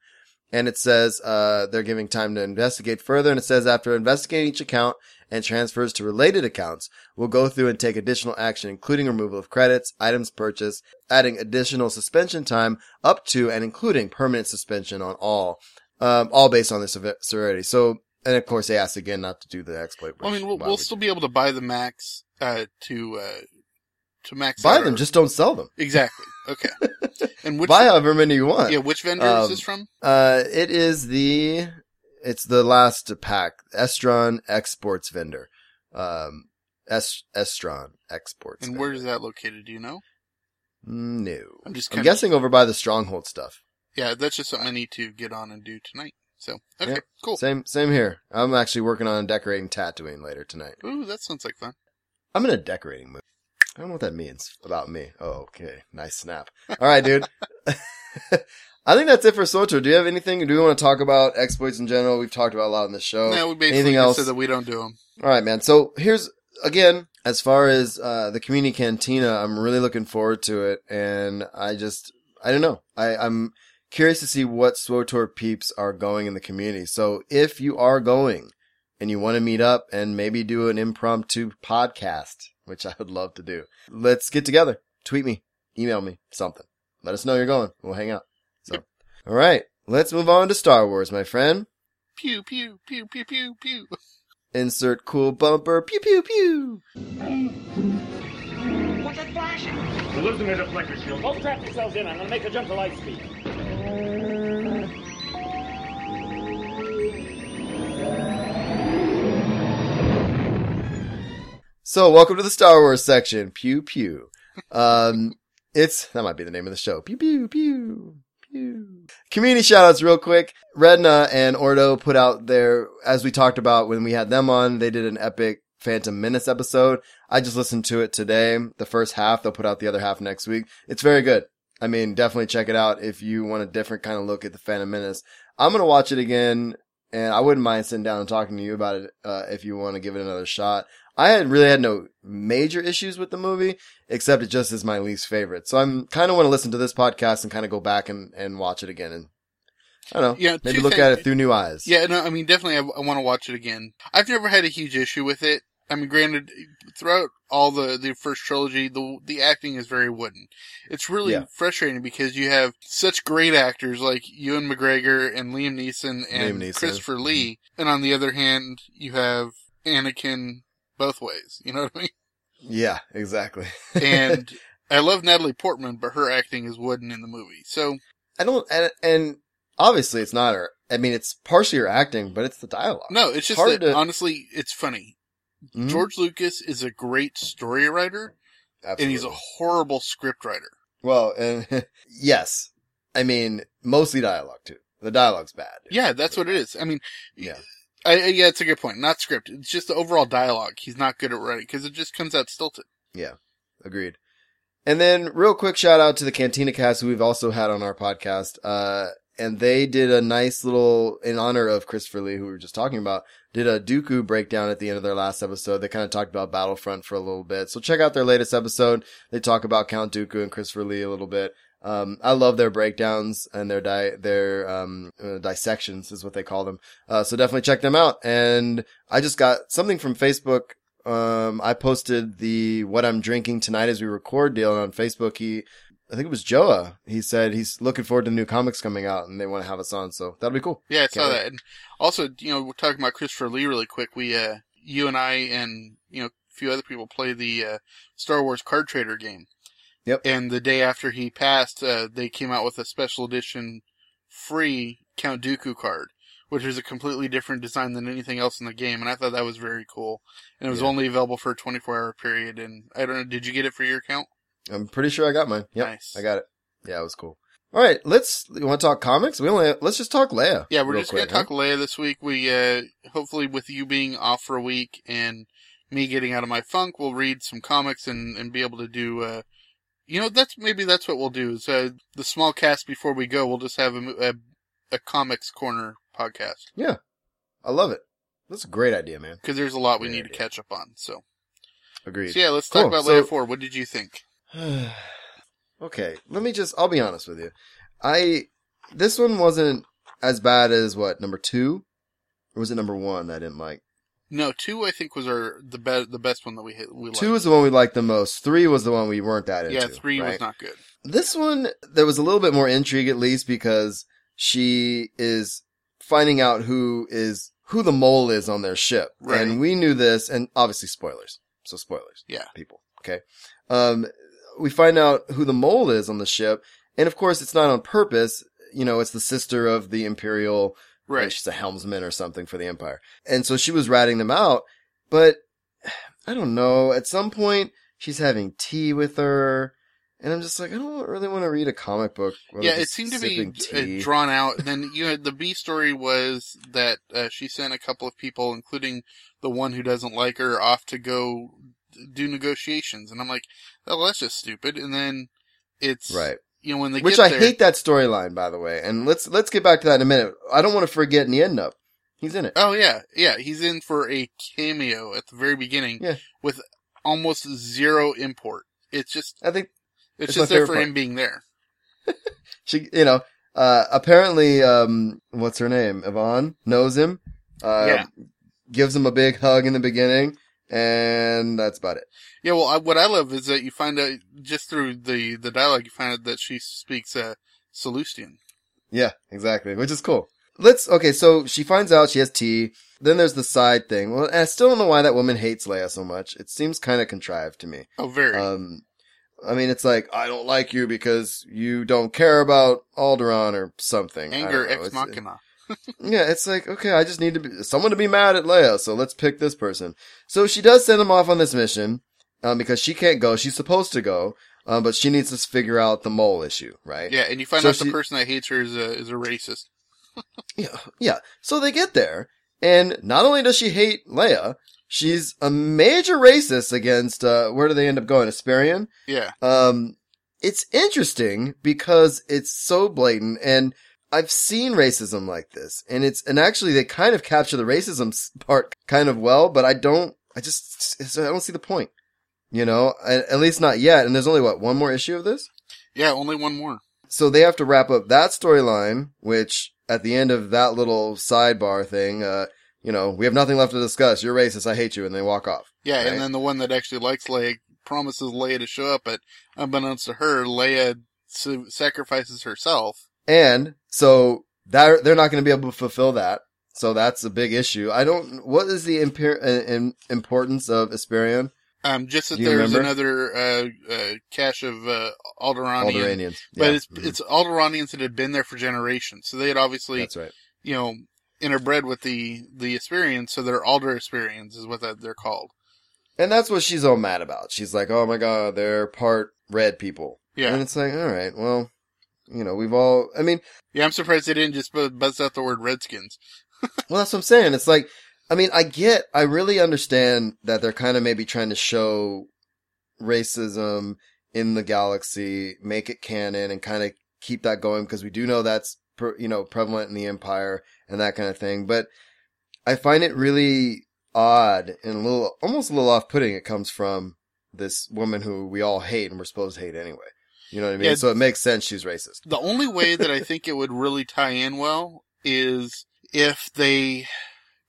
And it says, uh, they're giving time to investigate further. And it says after investigating each account and transfers to related accounts, we'll go through and take additional action, including removal of credits, items purchased, adding additional suspension time up to and including permanent suspension on all, um, all based on the sever- severity. So, and of course they asked again not to do the exploit. Well, I mean, we'll, we'll still be able to buy the max, uh, to, uh, to max buy them, our- just don't sell them. exactly. Okay. *laughs* And which, buy however many you want. yeah, which vendor Um, is this from? Uh, it is the, it's the last pack, Estron Exports vendor. Um, Es- Estron Exports. And where is that located? Do you know? No. I'm just I'm guessing over by the Stronghold stuff. yeah, that's just something I need to get on and do tonight. So, okay, Yeah. cool. Same, same here. I'm actually working on decorating Tatooine later tonight. Ooh, that sounds like fun. I'm in a decorating mood. I don't know what that means about me. Oh, okay. Nice snap. All right, dude. *laughs* I think that's it for SWTOR. Do you have anything? Do we want to talk about exploits in general? We've talked about a lot in this show. no, we basically anything else? said that we don't do them. All right, man. So here's again, as far as uh, the community cantina, I'm really looking forward to it, and I just, I don't know, I, I'm curious to see what SWTOR peeps are going in the community. So if you are going and you want to meet up and maybe do an impromptu podcast, which I would love to do, let's get together. Tweet me, email me, something. Let us know you're going. We'll hang out. So, all right, let's move on to Star Wars, my friend. Pew, pew, pew, pew, pew, pew. Insert cool bumper. Pew pew pew. What's that We're losing the deflector shield. Both strap yourselves in. I'm gonna make a jump to light speed. So, welcome to the Star Wars section. Pew pew. Um, it's that might be the name of the show. Pew pew pew pew. Community shoutouts, real quick. Redna and Ordo put out their, as we talked about when we had them on. They did an epic Phantom Menace episode. I just listened to it today. The first half. They'll put out the other half next week. It's very good. I mean, definitely check it out if you want a different kind of look at the Phantom Menace. I'm gonna watch it again, and I wouldn't mind sitting down and talking to you about it uh, if you want to give it another shot. I had really had no major issues with the movie, except it just is my least favorite. So I'm kind of want to listen to this podcast and kind of go back and, and watch it again and I don't know, Yeah, maybe look things- at it through new eyes. Yeah, no, I mean, definitely, I, I want to watch it again. I've never had a huge issue with it. I mean, granted, throughout all the, the first trilogy, the the acting is very wooden. It's really Yeah. frustrating because you have such great actors like Ewan McGregor and Liam Neeson and Liam Neeson. Christopher mm-hmm. Lee, and on the other hand, you have Anakin both ways. You know what I mean? Yeah, exactly. And *laughs* I love Natalie Portman, but her acting is wooden in the movie. So I don't, and, and obviously it's not her. I mean, it's partially her acting, but it's the dialogue. no, it's just that to- honestly, it's funny. Mhm. George Lucas is a great story writer. and he's a horrible script writer. well, and *laughs* yes, I mean mostly dialogue too. The dialogue's bad. Yeah, that's what it is. I mean, Yeah. I, yeah, it's a good point. Not script. It's just the overall dialogue. He's not good at writing because it just comes out stilted. Yeah, agreed. And then real quick shout out to the Cantina cast who we've also had on our podcast. Uh, and they did a nice little, in honor of Christopher Lee, who we were just talking about, did a Dooku breakdown at the end of their last episode. They kind of talked about Battlefront for a little bit. So check out their latest episode. They talk about Count Dooku and Christopher Lee a little bit. Um, I love their breakdowns and their di- their um, uh, dissections is what they call them. Uh, so definitely check them out. And I just got something from Facebook. Um, I posted the what I'm drinking tonight as we record deal on Facebook. He, I think it was Joa. He said he's looking forward to new comics coming out and they want to have us on. So that'll be cool. Yeah, I saw that. And also, you know, we're talking about Christopher Lee really quick. We, uh, you and I and, you know, a few other people play the, uh, Star Wars card trader game. Yep. And the day after he passed, uh, they came out with a special edition free Count Dooku card, which is a completely different design than anything else in the game. And I thought that was very cool. And it was Yeah. only available for a 24 hour period. And I don't know, did you get it for your account? I'm pretty sure I got mine. Yep. Nice. I got it. Yeah, it was cool. All right. Let's, you want to talk comics? We only, let's just talk Leia. Yeah, we're just quick, gonna talk Leia this week. We uh hopefully with you being off for a week and me getting out of my funk, we'll read some comics and and be able to do uh you know that's maybe that's what we'll do is uh the small cast before we go we'll just have a a, a comics corner podcast Yeah, I love it. That's a great idea, man. because there's a lot we Great need to catch up on. So, Agreed. so yeah, let's Cool. talk about So- Leia 4. What did you think? *sighs* okay, let me just, I'll be honest with you. I, this one wasn't as bad as what, number two? Or was it number one I didn't like? No, 2 I think was our the best the best one that we hit we liked. Two is the one we liked the most. Three was the one we weren't that into. Yeah, 3 was not good. This one, there was a little bit more intrigue at least because she is finding out who is, who the mole is on their ship. Right. And we knew this, and obviously spoilers. So spoilers. Yeah. People. Okay. Um, we find out who the mole is on the ship. And of course, it's not on purpose. You know, it's the sister of the Imperial Right. She's a helmsman or something for the Empire. And so she was ratting them out, but *sighs* I don't know. At some point, she's having tea with her. And I'm just like, I don't really want to read a comic book. yeah, it seemed to be tea. uh, drawn out. And *laughs* then you had the B story was that uh, she sent a couple of people, including the one who doesn't like her, off to go do negotiations, and I'm like, oh, that's just stupid. And then it's Right. You know when they Which I there, hate that storyline, by the way. And let's, let's get back to that in a minute. I don't want to forget Nien Nunb. He's in it. Oh yeah, yeah, he's in for a cameo at the very beginning Yeah. with almost zero import. It's just I think it's, It's just there for part. him being there. *laughs* she, you know, uh, apparently, um, what's her name? Evaan knows him. Uh, Yeah. gives him a big hug in the beginning. And that's about it. Yeah, well, I, what I love is that you find out just through the the dialogue, you find out that she speaks uh, Sullustan. Yeah, exactly. Which is cool. Let's, okay, so she finds out she has tea. Then there's the side thing. Well, I still don't know why that woman hates Leia so much. It seems kind of contrived to me. Oh, very. Um, I mean, it's like, I don't like you because you don't care about Alderaan or something. Anger ex machina. Yeah, it's like, okay, I just need to be, someone to be mad at Leia, so let's pick this person. So she does send him off on this mission, um, because she can't go. She's supposed to go, um, but she needs to figure out the mole issue, right? Yeah, and you find So out the person that hates her is a is a racist. *laughs* Yeah, yeah. So they get there, and not only does she hate Leia, she's a major racist against, uh, where do they end up going? Espirion? Yeah, Um, it's interesting because it's so blatant and I've seen racism like this and it's, and actually they kind of capture the racism part kind of well, but I don't, I just, I don't see the point, you know, at, at least not yet. And there's only what, one more issue of this? yeah. Only one more. So they have to wrap up that storyline, which at the end of that little sidebar thing, uh, you know, we have nothing left to discuss. You're racist. I hate you. And they walk off. Yeah, Right. and then the one that actually likes Leia promises Leia to show up, but unbeknownst to her, Leia sa- sacrifices herself. And so that they're not going to be able to fulfill that. So that's a big issue. I don't. What is the imper- uh, importance of Espirion? Um, just that there's remember? another uh, uh, cache of uh, Alderaanian, Alderaanians. but Yeah. it's Mhm. it's Alderaanians that had been there for generations, so they had obviously that's right. you know interbred with the the Espirions, so they're Alder Espirions is what that they're called. And that's what she's all mad about. She's like, "Oh my god, they're part red people." Yeah, And it's like, all right, well, you know, we've all. I mean, yeah. I'm surprised they didn't just bu- buzz out the word Redskins. *laughs* well, that's what I'm saying. It's like, I mean, I get, I really understand that they're kind of maybe trying to show racism in the galaxy, make it canon, and kind of keep that going because we do know that's per, you know, prevalent in the empire and that kind of thing. But I find it really odd and a little, almost a little off-putting. It comes from this woman who we all hate and we're supposed to hate anyway. You know what I mean? Yeah. so it makes sense she's racist. The only way that I think it would really tie in well is if they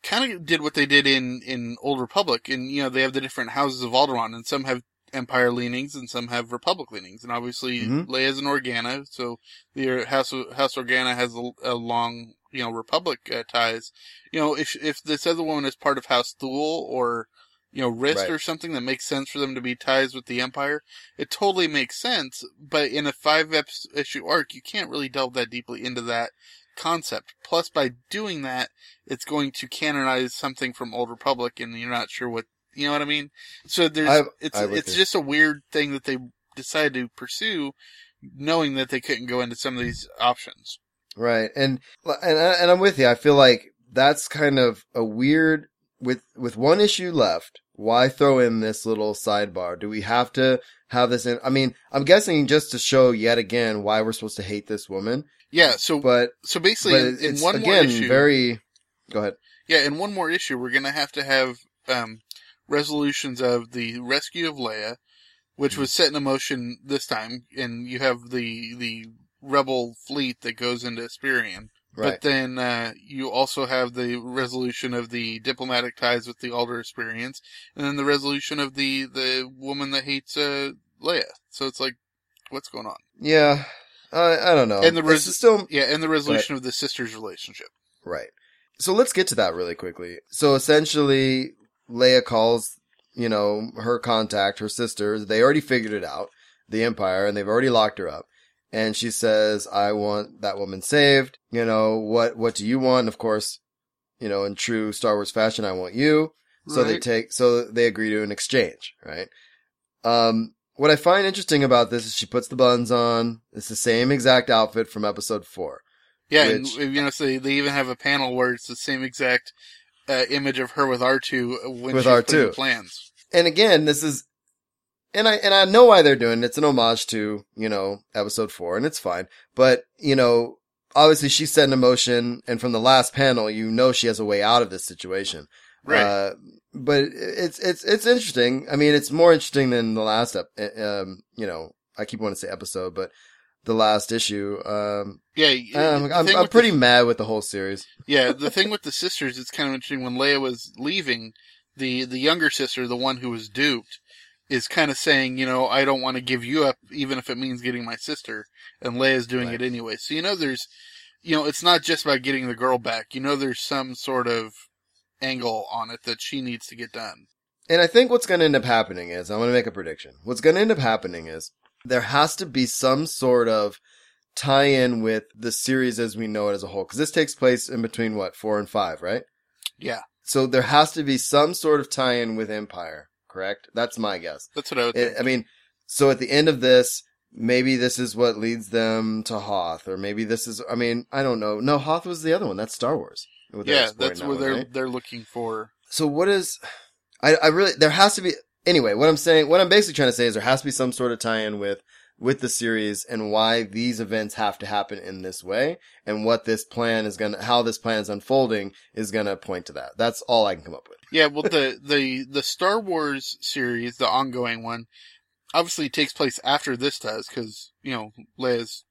kind of did what they did in, in Old Republic. And, you know, they have the different houses of Alderaan and some have Empire leanings and some have Republic leanings. And obviously Mhm. Leia's an Organa. So the House, House Organa has a, a long, you know, Republic uh, ties. You know, if, if this other woman is part of House Thul or, you know, Rist Right. or something that makes sense for them to be ties with the Empire, it totally makes sense. But in a five issue arc, you can't really delve that deeply into that concept. Plus, by doing that, it's going to canonize something from Old Republic, and you're not sure what you know what I mean. So there's I'm- it's I'm it's just a weird thing that they decided to pursue, knowing that they couldn't go into some of these options. Right. And, and, and I'm with you. I feel like that's kind of a weird, with, with one issue left, why throw in this little sidebar? Do we have to have this in? I mean, I'm guessing just to show yet again why we're supposed to hate this woman, Yeah. So but, so basically, but in, in it's one more again issue, very, go ahead. Yeah, in one more issue, we're gonna have to have um, resolutions of the rescue of Leia, which was set in motion this time, and you have the the rebel fleet that goes into Espirion. Right. But then uh, you also have the resolution of the diplomatic ties with the Alder Espirions, and then the resolution of the the woman that hates uh, Leia. So it's like, what's going on? yeah. I, I don't know. And the This res- is still, Yeah, and the resolution of the sisters' relationship. Right. So let's get to that really quickly. So essentially, Leia calls, you know, her contact, her sister. They already figured it out, the Empire, and they've already locked her up. And she says, "I want that woman saved. You know what? What do you want?" And of course, you know, in true Star Wars fashion, I want you. So they take, so they agree to an exchange, right? Um, what I find interesting about this is she puts the buns on. It's the same exact outfit from episode four. Yeah, Which- and you know, so they, even have a panel where it's the same exact uh, image of her with R two when With she's R2. putting the plans. and again, this is, and I and I know why they're doing it. It's an homage to you know episode four, and it's fine. But you know, obviously she's set in motion, and from the last panel, you know she has a way out of this situation. Right. Uh, but it's it's it's interesting. I mean, it's more interesting than the last ep- um, you know, I keep wanting to say episode, but the last issue. Um, yeah, I'm, I'm, I'm pretty The, mad with the whole series. yeah, *laughs* the thing with the sisters, it's kind of interesting. When Leia was leaving, the the younger sister, the one who was duped, is kind of saying, you know, I don't want to give you up, even if it means getting my sister. And Leia's doing Right. it anyway. So you know, there's, you know, it's not just about getting the girl back. You know, there's some sort of angle on it that she needs to get done. And I think what's going to end up happening is, I'm going to make a prediction. What's going to end up happening is there has to be some sort of tie-in with the series as we know it as a whole. Cause this takes place in between what, four and five, right? Yeah, So there has to be some sort of tie-in with Empire, correct? That's my guess. that's what I would It. I mean, so at the end of this, maybe this is what leads them to Hoth, or maybe this is, I mean, I don't know. No, Hoth was the other one. That's Star Wars. Yeah, that's that where one, they're right? they're looking for. So what is, I, I really, there has to be, anyway, what I'm saying, what I'm basically trying to say is there has to be some sort of tie-in with, with the series and why these events have to happen in this way and what this plan is gonna, how this plan is unfolding is gonna point to that. That's all I can come up with. Yeah, well, the *laughs* the the Star Wars series, the ongoing one, obviously takes place after this does, because you know Leia's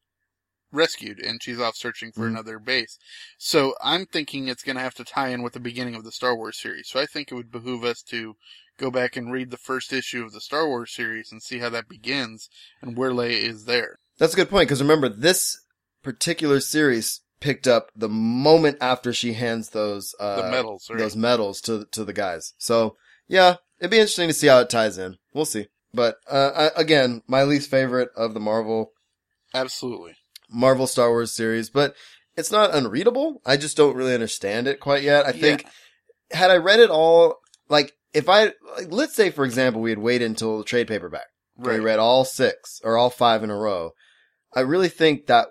rescued and she's off searching for Mhm. another base. So I'm thinking it's going to have to tie in with the beginning of the Star Wars series. So I think it would behoove us to go back and read the first issue of the Star Wars series and see how that begins and where Leia is there. That's a good point because remember this particular series picked up the moment after she hands those, uh, The medals, right? those medals to, to the guys. So yeah, it'd be interesting to see how it ties in. We'll see. But, uh, I, again, my least favorite of the Marvel Absolutely. Marvel Star Wars series, but it's not unreadable. I just don't really understand it quite yet. I think had I read it all, like if I, like, let's say for example, we had waited until the trade paperback. Right. We read all six or all five in a row. I really think that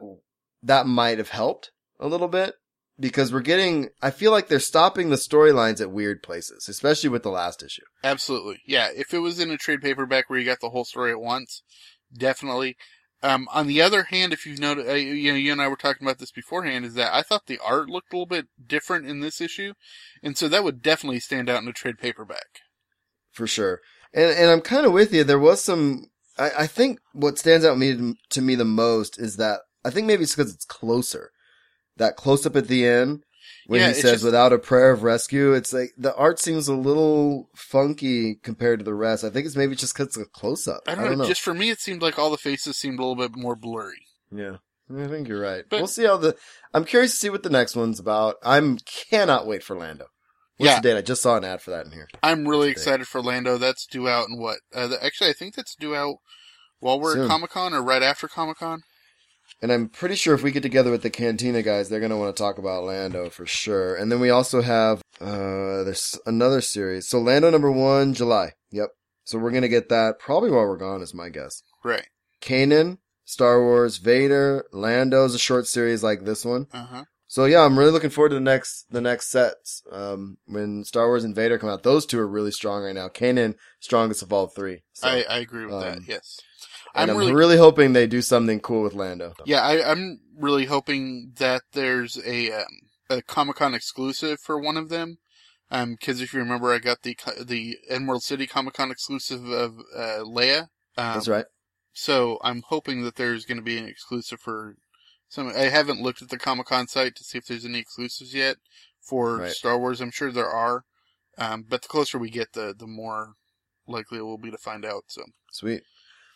that might have helped a little bit because we're getting, I feel like they're stopping the storylines at weird places, especially with the last issue. Absolutely. Yeah. If it was in a trade paperback where you got the whole story at once, definitely. Um, on the other hand, if you've noticed, uh, you know, you and I were talking about this beforehand, is that I thought the art looked a little bit different in this issue, and so that would definitely stand out in a trade paperback. for sure. And and I'm kind of with you. There was some. I, I think what stands out me to me the most is that I think maybe it's because it's closer. That close up at the end when Yeah, he says just- "without a prayer of rescue," it's like the art seems a little funky compared to the rest. I think it's maybe just because it's a close up. I don't, know, Just for me, it seemed like all the faces seemed a little bit more blurry. Yeah. I think you're right. But- we'll see how the. I'm curious to see what the next one's about. I'm cannot wait for Lando. What's Yeah. the date? I just saw an ad for that in here. I'm really excited for Lando. That's due out in what? Uh, the, actually, I think that's due out while we're Soon. at Comic Con or right after Comic Con. And I'm pretty sure if we get together with the Cantina guys, they're gonna want to talk about Lando for sure. And then we also have uh there's another series. So Lando number one, July. Yep. So we're gonna get that probably while we're gone, is my guess. Right. Kanan, Star Wars, Vader, Lando's a short series like this one. Uh huh. So yeah, I'm really looking forward to the next the next sets. Um, when Star Wars and Vader come out, those two are really strong right now. Kanan, strongest of all three. So, I, I agree with that. um, And I'm I'm really, really, hoping they do something cool with Lando. yeah. I, I'm really hoping that there's a um, a Comic Con exclusive for one of them. Um, because if you remember, I got the the Emerald City Comic Con exclusive of uh, Leia. Um, That's right. So I'm hoping that there's going to be an exclusive for some. I haven't looked at the Comic Con site to see if there's any exclusives yet for Right. Star Wars. I'm sure there are, um, but the closer we get, the the more likely it will be to find out. So Sweet.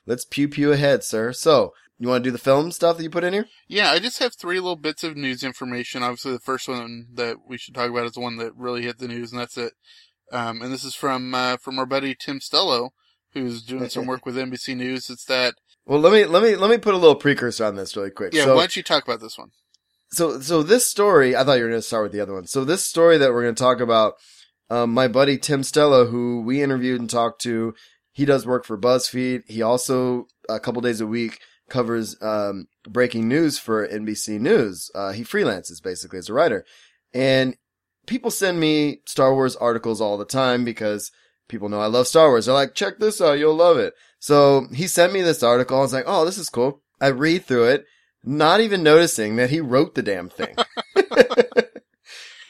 Let's pew pew ahead, sir. So, you want to do the film stuff that you put in here? yeah, I just have three little bits of news information. Obviously, the first one that we should talk about is the one that really hit the news, and that's it. Um, and this is from uh, from our buddy Tim Stello, who's doing some work with NBC News. It's that Well, let me let me let me put a little precursor on this really quick. yeah. So, why don't you talk about this one? so so this story, I thought you were going to start with the other one. So this story that we're going to talk about, um, my buddy Tim Stella, who we interviewed and talked to, he does work for BuzzFeed. He also a couple days a week covers um, breaking news for NBC News. Uh, he freelances basically as a writer, and people send me Star Wars articles all the time because people know I love Star Wars. They're like, check this out, you'll love it. So he sent me this article. I was like, oh, this is cool. I read through it, not even noticing that he wrote the damn thing. *laughs* *laughs*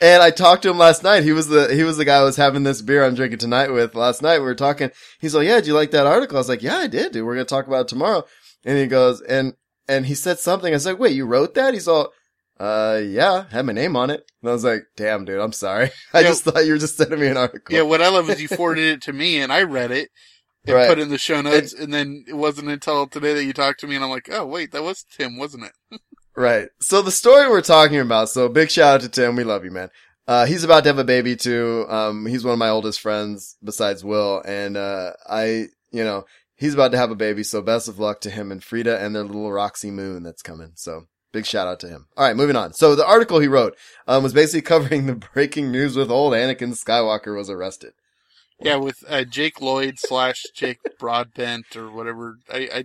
and I talked to him last night. He was the, he was the guy I was having this beer I'm drinking tonight with last night. We were talking. He's like, yeah, did you like that article? I was like, yeah, I did, dude. We're going to talk about it tomorrow. And he goes, and, and he said something. I was like, wait, you wrote that? He's all, uh, yeah, had my name on it. And I was like, damn, dude, I'm sorry. *laughs* I Yeah. just thought you were just sending me an article. Yeah, what I love is you forwarded it to me and I read it and Right. put it in the show notes, and then it wasn't until today that you talked to me, and I'm like, oh wait, that was Tim, wasn't it? *laughs* Right. So the story we're talking about, so big shout out to Tim. We love you, man. Uh, he's about to have a baby too. Um, he's one of my oldest friends besides Will. And, uh, I, you know, he's about to have a baby. So best of luck to him and Frida and their little Roxy Moon that's coming. So big shout out to him. All right, moving on. So the article he wrote, um, was basically *laughs* covering the breaking news with old Anakin Skywalker was arrested. Yeah, with uh, Jake Lloyd slash Jake Broadbent or whatever. I, I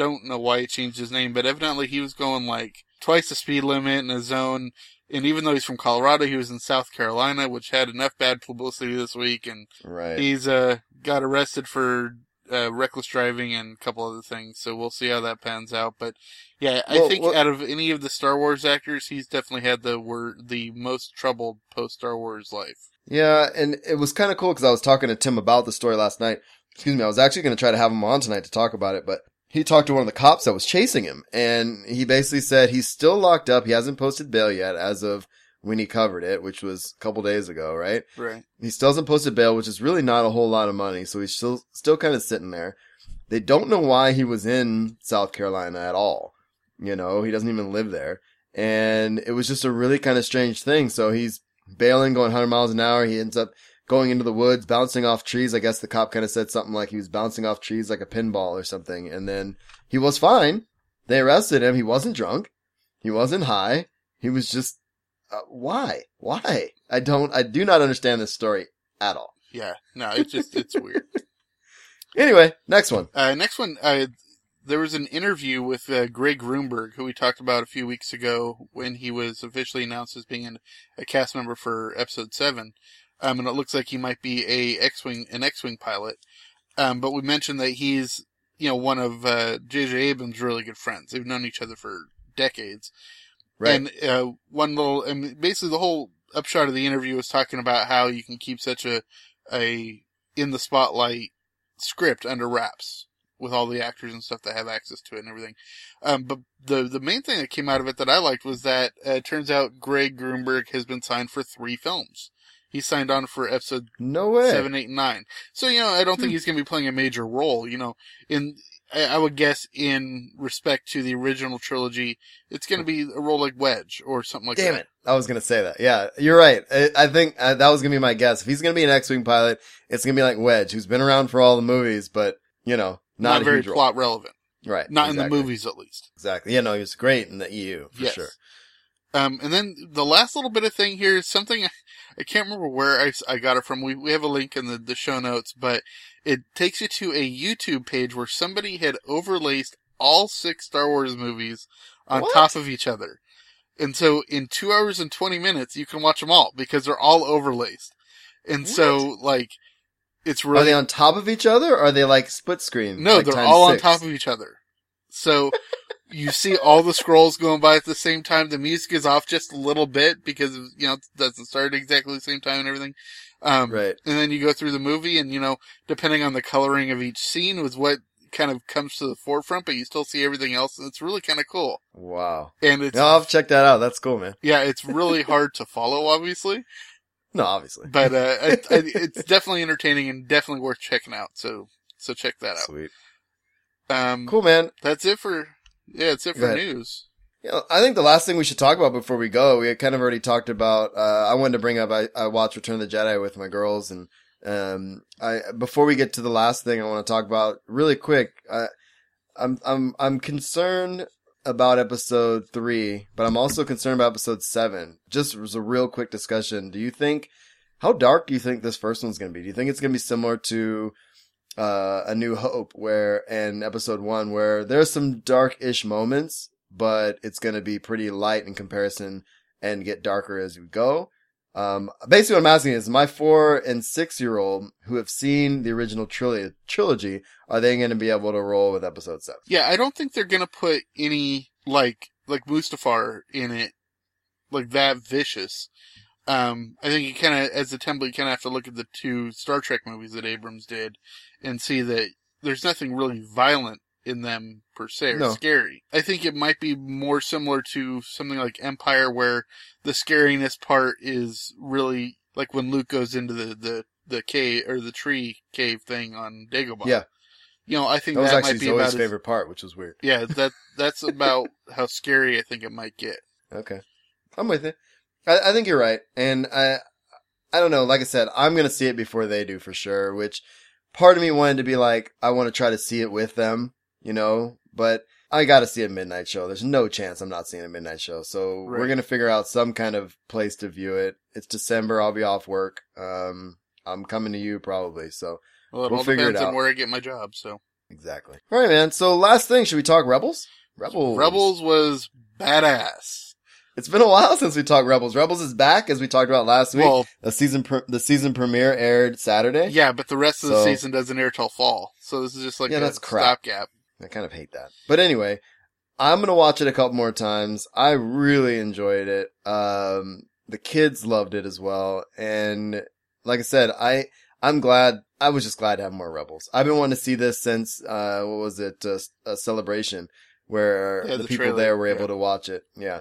don't know why he changed his name, but evidently he was going like twice the speed limit in a zone. And even though he's from Colorado, he was in South Carolina, which had enough bad publicity this week, and Right. he's uh got arrested for uh, reckless driving and a couple other things. So we'll see how that pans out. But yeah, I Well, think well- out of any of the Star Wars actors, he's definitely had the word the most troubled post Star Wars life. Yeah, and it was kind of cool because I was talking to Tim about the story last night. Excuse me, I was actually going to try to have him on tonight to talk about it, but he talked to one of the cops that was chasing him, and he basically said he's still locked up. He hasn't posted bail yet as of when he covered it, which was a couple days ago, right? Right. He still hasn't posted bail, which is really not a whole lot of money, so he's still still kind of sitting there. They don't know why he was in South Carolina at all. You know, he doesn't even live there. And it was just a really kind of strange thing. So he's bailing, going 100 miles an hour. He ends up going into the woods, bouncing off trees. I guess the cop kind of said something like he was bouncing off trees like a pinball or something. And then he was fine. They arrested him. He wasn't drunk. He wasn't high. He was just, uh, why? Why? I don't, I do not understand this story at all. Yeah. No, it's just it's weird. *laughs* Anyway, next one. Uh, next one, uh, there was an interview with uh, Greg Grunberg, who we talked about a few weeks ago when he was officially announced as being a cast member for episode seven. Um, and it looks like he might be a X-wing, an X-wing pilot. Um, but we mentioned that he's you know, one of uh, J.J. Abrams' really good friends. They've known each other for decades. Right. And uh, one little, and basically the whole upshot of the interview was talking about how you can keep such a a in the spotlight script under wraps with all the actors and stuff that have access to it and everything. Um, but the the main thing that came out of it that I liked was that uh, it turns out Greg Grunberg has been signed for three films. He signed on for episode no way. seven, eight, and nine. So you know, I don't think he's going to be playing a major role. You know, in I would guess in respect to the original trilogy, it's going to be a role like Wedge or something like Damn that. Damn it. I was going to say that. Yeah, you're right. I, I think uh, that was going to be my guess. If he's going to be an X-Wing pilot, it's going to be like Wedge, who's been around for all the movies, but, you know, not, Not, a very huge role. plot relevant. Right. Not in the movies, at least. Exactly. Yeah, no, he was great in the EU, for yes. sure. Um, and then the last little bit of thing here is something I can't remember where I, I got it from. We we have a link in the, the show notes, but it takes you to a YouTube page where somebody had overlaced all six Star Wars movies on What? top of each other. And so in two hours and 20 minutes, you can watch them all because they're all overlaced. And so like, it's Are really, they on top of each other or are they like split screen? no, like they're all six? on top of each other. So you see all the scrolls going by at the same time. The music is off just a little bit because, you know, it doesn't start exactly the same time and everything. Um, Right. and then you go through the movie and, you know, depending on the coloring of each scene was what kind of comes to the forefront, but you still see everything else. And it's really kind of cool. Wow. And it's, No, I'll check that out. That's cool, man. yeah, it's really *laughs* hard to follow, obviously, No, obviously. but, uh, it, *laughs* it's definitely entertaining and definitely worth checking out. So, so check that out. Sweet. Um, Cool, man. that's it for, yeah, it's it for news. You know, I think the last thing we should talk about before we go, we had kind of already talked about, uh, I wanted to bring up, I, I watched Return of the Jedi with my girls and, um, I, before we get to the last thing I want to talk about really quick, I, I'm, I'm, I'm concerned about episode three, but I'm also concerned about episode seven. Just as a real quick discussion. Do you think, how dark do you think this first one's going to be? Do you think it's going to be similar to, uh, A New Hope where, in episode one, where there's some dark-ish moments, but it's going to be pretty light in comparison and get darker as we go. Um, basically what I'm asking is my four and six year old who have seen the original trilogy, trilogy, are they going to be able to roll with episode seven? Yeah, I don't think they're gonna put any like like Mustafar in it, like that vicious. Um, I think you kind of, as a template, you kind of have to look at the two Star Trek movies that Abrams did and see that there's nothing really violent in them per se or No. scary. I think it might be more similar to something like Empire where the scariness part is really like when Luke goes into the, the, the cave or the tree cave thing on Dagobah. Yeah. You know, I think That was that might be Zoe's about favorite part, which was weird. yeah, that that's about how scary I think it might get. Okay. I'm with you. I, I think you're right. And I, I don't know. Like I said, I'm going to see it before they do for sure, which part of me wanted to be like, I want to try to see it with them, you know, but I got to see a midnight show. There's no chance I'm not seeing a midnight show. So we're going to figure out some kind of place to view it. It's December. I'll be off work. Um, I'm coming to you probably. So Well, it We'll all figure it depends out. on where I get my job. So exactly. All right, man. So last thing, should we talk Rebels? Rebels. Rebels was badass. It's been a while since we talked Rebels. Rebels is back, as we talked about last week. Well, The season pre- the season premiere aired Saturday. yeah, but the rest of the season doesn't air till fall. So this is just like Yeah, a that's crap. stopgap. I kind of hate that. But anyway, I'm gonna watch it a couple more times. I really enjoyed it. Um, the kids loved it as well, and like I said, I I'm glad. I was just glad to have more Rebels. I've been wanting to see this since uh, what was it? Uh, a celebration where Yeah, the, the people trailer, there were able yeah. to watch it. Yeah.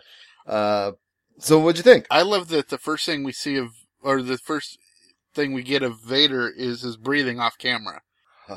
Uh, so what'd you think? I love that the first thing we see of, or the first thing we get of Vader is his breathing off camera. *laughs*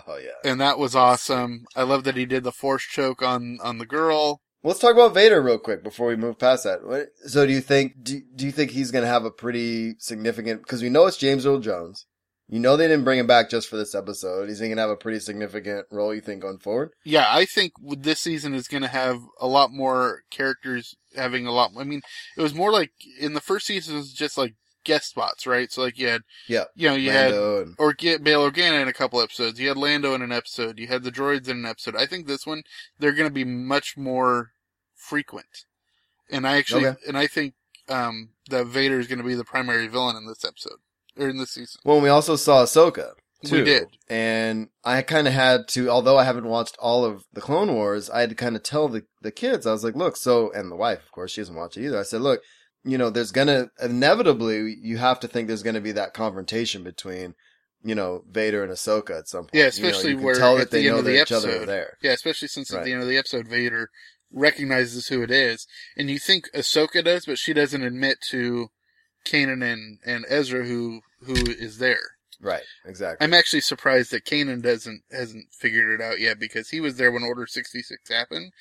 Oh yeah. And that was awesome. I love that he did the force choke on, on the girl. Let's talk about Vader real quick before we move past that. So do you think, do, do you think he's going to have a pretty significant, cause we know it's James Earl Jones. You know they didn't bring him back just for this episode. He's going to have a pretty significant role, you think, going forward? Yeah, I think this season is going to have a lot more characters having a lot. I mean, it was more like in the first season it was just like guest spots, right? So like you had, Yeah. you know, you had and, or get Bail Organa in a couple episodes. You had Lando in an episode. You had the droids in an episode. I think this one they're going to be much more frequent, and I actually Okay. and I think um, that Vader is going to be the primary villain in this episode or in this season. well, we also saw Ahsoka. too. We did. And I kind of had to, although I haven't watched all of the Clone Wars, I had to kind of tell the, the kids, I was like, look, so, and the wife, of course, she doesn't watch it either. I said, look, you know, there's gonna, inevitably, you have to think there's gonna be that confrontation between, you know, Vader and Ahsoka at some point. Yeah, You know, especially you can where tell at that they the end know of the that each other are there. Yeah, especially since at the end of the episode, Vader recognizes who it is, and you think Ahsoka does, but she doesn't admit to Kanan and and Ezra who who is there. Right, exactly. I'm actually surprised that Kanan doesn't hasn't figured it out yet because he was there when Order 66 happened.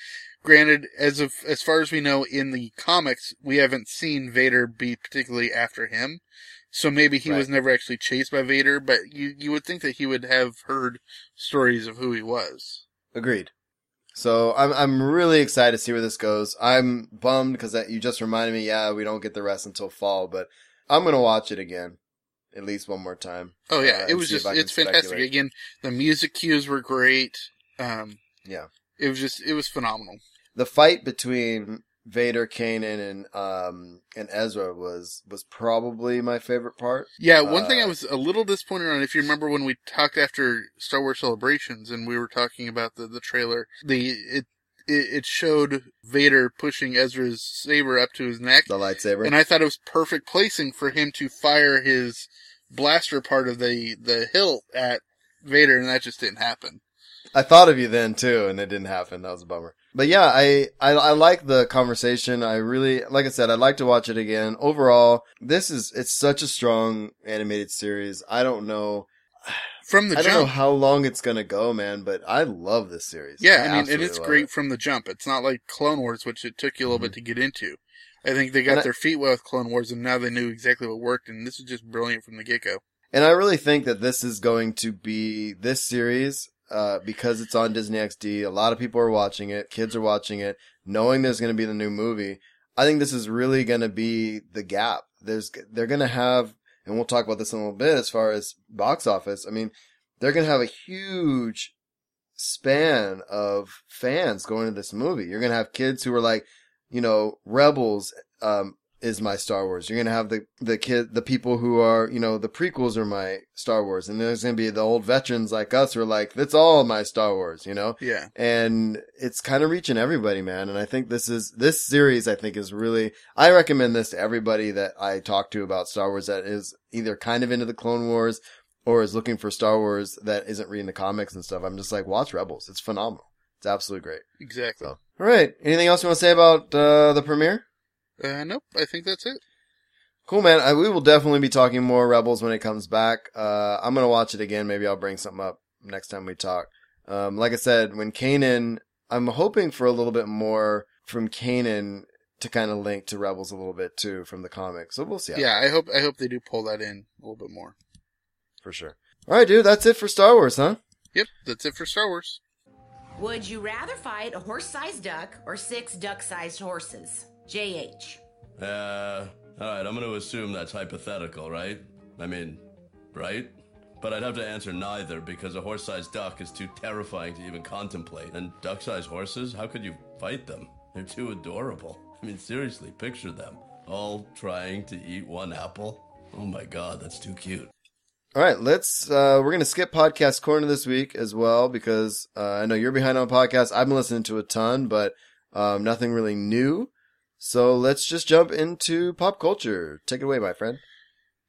Granted, as of as far as we know in the comics, we haven't seen Vader be particularly after him. So maybe he Right. was never actually chased by Vader, but you you would think that he would have heard stories of who he was. Agreed. So I'm I'm really excited to see where this goes. I'm bummed because you just reminded me. Yeah, we don't get the rest until fall, but I'm gonna watch it again, at least one more time. Oh yeah, uh, it was just it's fantastic. speculate. Again, the music cues were great. Um, Yeah, it was just it was phenomenal. the fight between Vader, Kanan, and um and Ezra was was probably my favorite part. Yeah, one thing Uh, I was a little disappointed on, if you remember when we talked after Star Wars Celebrations and we were talking about the, the trailer, the, it, it, it showed Vader pushing Ezra's saber up to his neck. The lightsaber. And I thought it was perfect placing for him to fire his blaster part of the, the hilt at Vader and that just didn't happen. I thought of you then too, and it didn't happen. That was a bummer. But yeah, I, I, I like the conversation. I really, like I said, I'd like to watch it again. Overall, this is, it's such a strong animated series. I don't know, *sighs* From the I don't know how long it's gonna go, man, but I love this series. Yeah, I mean, and it's great it. from the jump. It's not like Clone Wars, which it took you a little bit to get into. I think they got Mm-hmm. I- their feet wet with Clone Wars, and now they knew exactly what worked, and this is just brilliant from the get go. And I really think that this is going to be this series, uh, because it's on Disney XD. A lot of people are watching it. Kids are watching it, knowing there's going to be the new movie. I think this is really going to be the gap. There's, they're going to have, and we'll talk about this in a little bit as far as box office. I mean, they're going to have a huge span of fans going to this movie. You're going to have kids who are like, you know, Rebels, um, is my Star Wars. You're gonna have the the kid, the people who are, you know, the prequels are my Star Wars, and there's gonna be the old veterans like us who are like, that's all my Star Wars, you know. Yeah. And it's kind of reaching everybody, man. And I think this is this series. I think is really. I recommend this to everybody that I talk to about Star Wars that is either kind of into the Clone Wars or is looking for Star Wars that isn't reading the comics and stuff. I'm just like, watch Rebels. It's phenomenal. It's absolutely great. Exactly. So, all right. Anything else you want to say about uh, the premiere? Uh, nope, I think that's it. Cool, man. I, we will definitely be talking more Rebels when it comes back. Uh, I'm gonna watch it again. Maybe I'll bring something up next time we talk. Um, like I said, when Kanan, I'm hoping for a little bit more from Kanan to kind of link to Rebels a little bit too from the comics. So we'll see. Yeah, I hope I hope they do pull that in a little bit more. for sure. All right, dude. That's it for Star Wars, huh? Yep, that's it for Star Wars. Would you rather fight a horse sized duck or six duck sized horses? JH. Uh, alright, I'm gonna assume that's hypothetical, right? I mean, right? But I'd have to answer neither because a horse sized duck is too terrifying to even contemplate. And duck sized horses, how could you fight them? They're too adorable. I mean, seriously, picture them. All trying to eat one apple. Oh my god, that's too cute. All right, let's. Uh, we're gonna skip podcast corner this week as well because uh, I know you're behind on podcasts. I've been listening to a ton, but um, nothing really new. So let's just jump into pop culture. Take it away, my friend.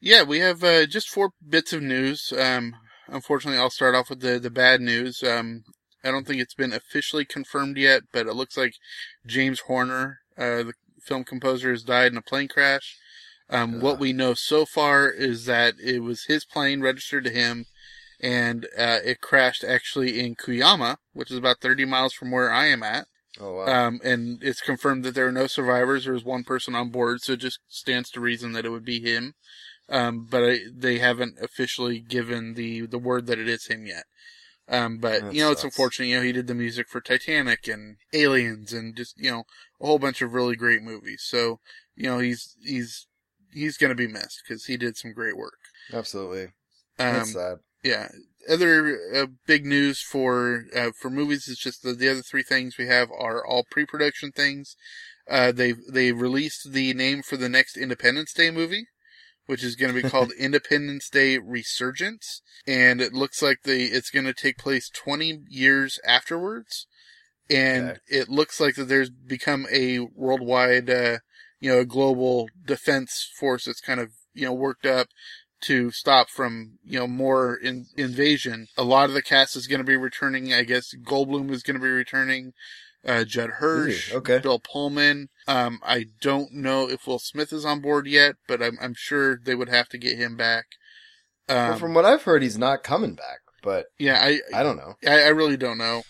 Yeah, we have uh, just four bits of news. Um, unfortunately, I'll start off with the the bad news. Um, I don't think it's been officially confirmed yet, but it looks like James Horner, uh, the film composer, has died in a plane crash. Um, what we know so far is that it was his plane registered to him, and uh, it crashed actually in Cuyama, which is about 30 miles from where I am at. Oh wow. Um, and it's confirmed that there are no survivors. There was one person on board, so it just stands to reason that it would be him. Um, but I, they haven't officially given the, the word that it is him yet. Um, but That you know, it's unfortunate. You know, he did the music for Titanic and Aliens and just, you know, a whole bunch of really great movies. So, you know, he's, he's, he's gonna be missed because he did some great work. Absolutely. Um, That's sad. yeah. Other uh, big news for uh, for movies is just the, the other three things we have are all pre-production things. Uh, they they released the name for the next Independence Day movie, which is going to be called *laughs* Independence Day Resurgence, and it looks like the it's going to take place 20 years afterwards, and Okay. it looks like that there's become a worldwide, uh, you know, a global defense force that's kind of you know worked up to stop from you know more in, invasion. A lot of the cast is going to be returning. I guess Goldblum is going to be returning. Uh, Judd Hirsch, Okay. Bill Pullman. Um, I don't know if Will Smith is on board yet, but I'm I'm sure they would have to get him back. Um, well, from what I've heard, he's not coming back, but yeah, I I don't know. I, I really don't know.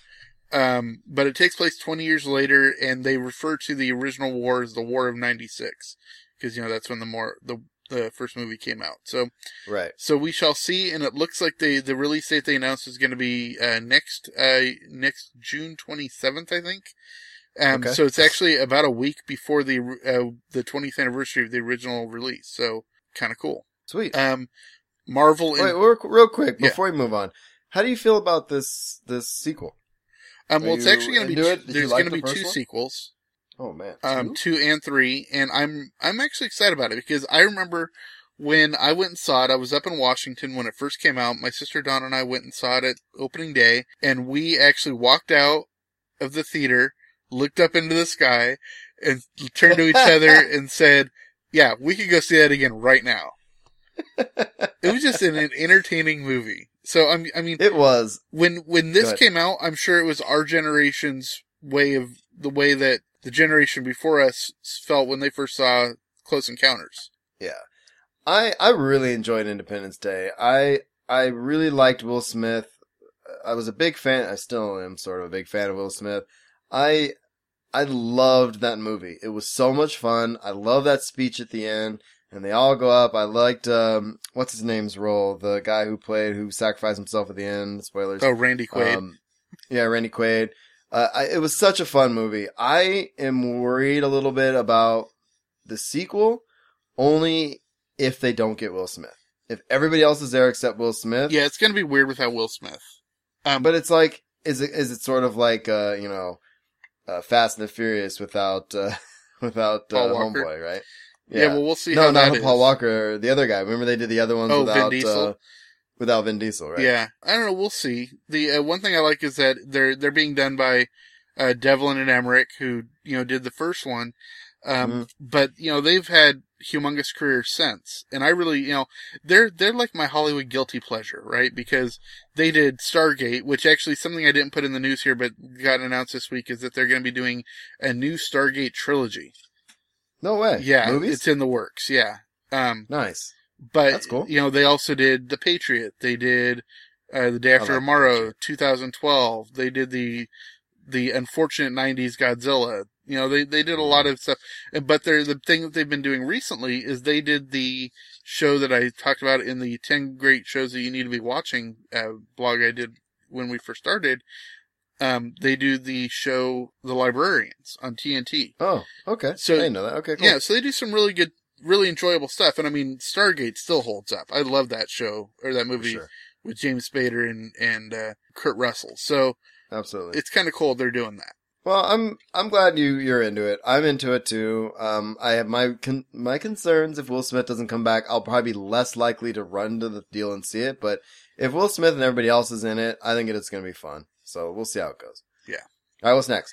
Um, but it takes place 20 years later, and they refer to the original war as the War of '96, because you know that's when the more the the first movie came out. So Right. so we shall see, and it looks like the the release date they announced is going to be uh, next uh, next June 27th, I think. Um, Okay. so it's actually about a week before the uh, the 20th anniversary of the original release. So kind of cool. Sweet. Um, Marvel. Wait, and, real, real quick Yeah. before we move on, how do you feel about this this sequel? um, well, it's actually going to be two, it? Did you there's like going to the be two one? sequels. Oh man, um, Two? two and three, and I'm I'm actually excited about it because I remember when I went and saw it. I was up in Washington when it first came out. My sister Dawn and I went and saw it at opening day, and we actually walked out of the theater, looked up into the sky, and turned to each other *laughs* and said, "Yeah, we could go see that again right now." it was just an, an entertaining movie. So I'm, I mean, it was. when when this came out, I'm sure it was our generation's way of the way that the generation before us felt when they first saw Close Encounters. Yeah. I I really enjoyed Independence Day. I I really liked Will Smith. I was a big fan. I still am sort of a big fan of Will Smith. I I loved that movie. It was so much fun. I love that speech at the end, and they all go up. I liked um what's his name's role, the guy who played who sacrificed himself at the end. Spoilers. Oh, Randy Quaid. Um, yeah, Randy Quaid. Uh, I, it was such a fun movie. I am worried a little bit about the sequel, only if they don't get Will Smith. If everybody else is there except Will Smith, yeah, it's gonna be weird without Will Smith. Um, but it's like, is it is it sort of like uh, you know, uh, Fast and the Furious without uh, *laughs* without uh? Homeboy, right? yeah. well, we'll see no, how not Paul is. Walker, the other guy. Remember they did the other ones Oh, Vin without Diesel? uh, without Vin Diesel, right? Yeah, I don't know. We'll see. The uh, one thing I like is that they're they're being done by uh, Devlin and Emmerich, who you know did the first one. Um, Mhm. but you know they've had humongous careers since, and I really you know they're they're like my Hollywood guilty pleasure, right? Because they did Stargate, which actually something I didn't put in the news here, but got announced this week is that they're going to be doing a new Stargate trilogy. No way. Yeah, Movies? it's in the works. Yeah. Um, nice. But That's cool. you know, they also did The Patriot. They did uh, The Day After like Tomorrow, Patriot. 2012. They did the the unfortunate 90s Godzilla. You know, they they did a lot of stuff. But they're, the thing that they've been doing recently is they did the show that I talked about in the 10 great shows that you need to be watching uh, blog I did when we first started. Um, they do the show The Librarians on TNT. Oh, okay. So- I know that. Okay, cool. Yeah, so they do some really good, really enjoyable stuff. And I mean, Stargate still holds up. I love that show or that movie sure. with James Spader and and uh, Kurt Russell. So Absolutely. it's kind of cool they're doing that. Well, I'm I'm glad you you're into it. I'm into it too. Um, I have my con- my concerns. If Will Smith doesn't come back, I'll probably be less likely to run to the deal and see it. But if Will Smith and everybody else is in it, I think it's going to be fun. So we'll see how it goes. Yeah. All right, what's next?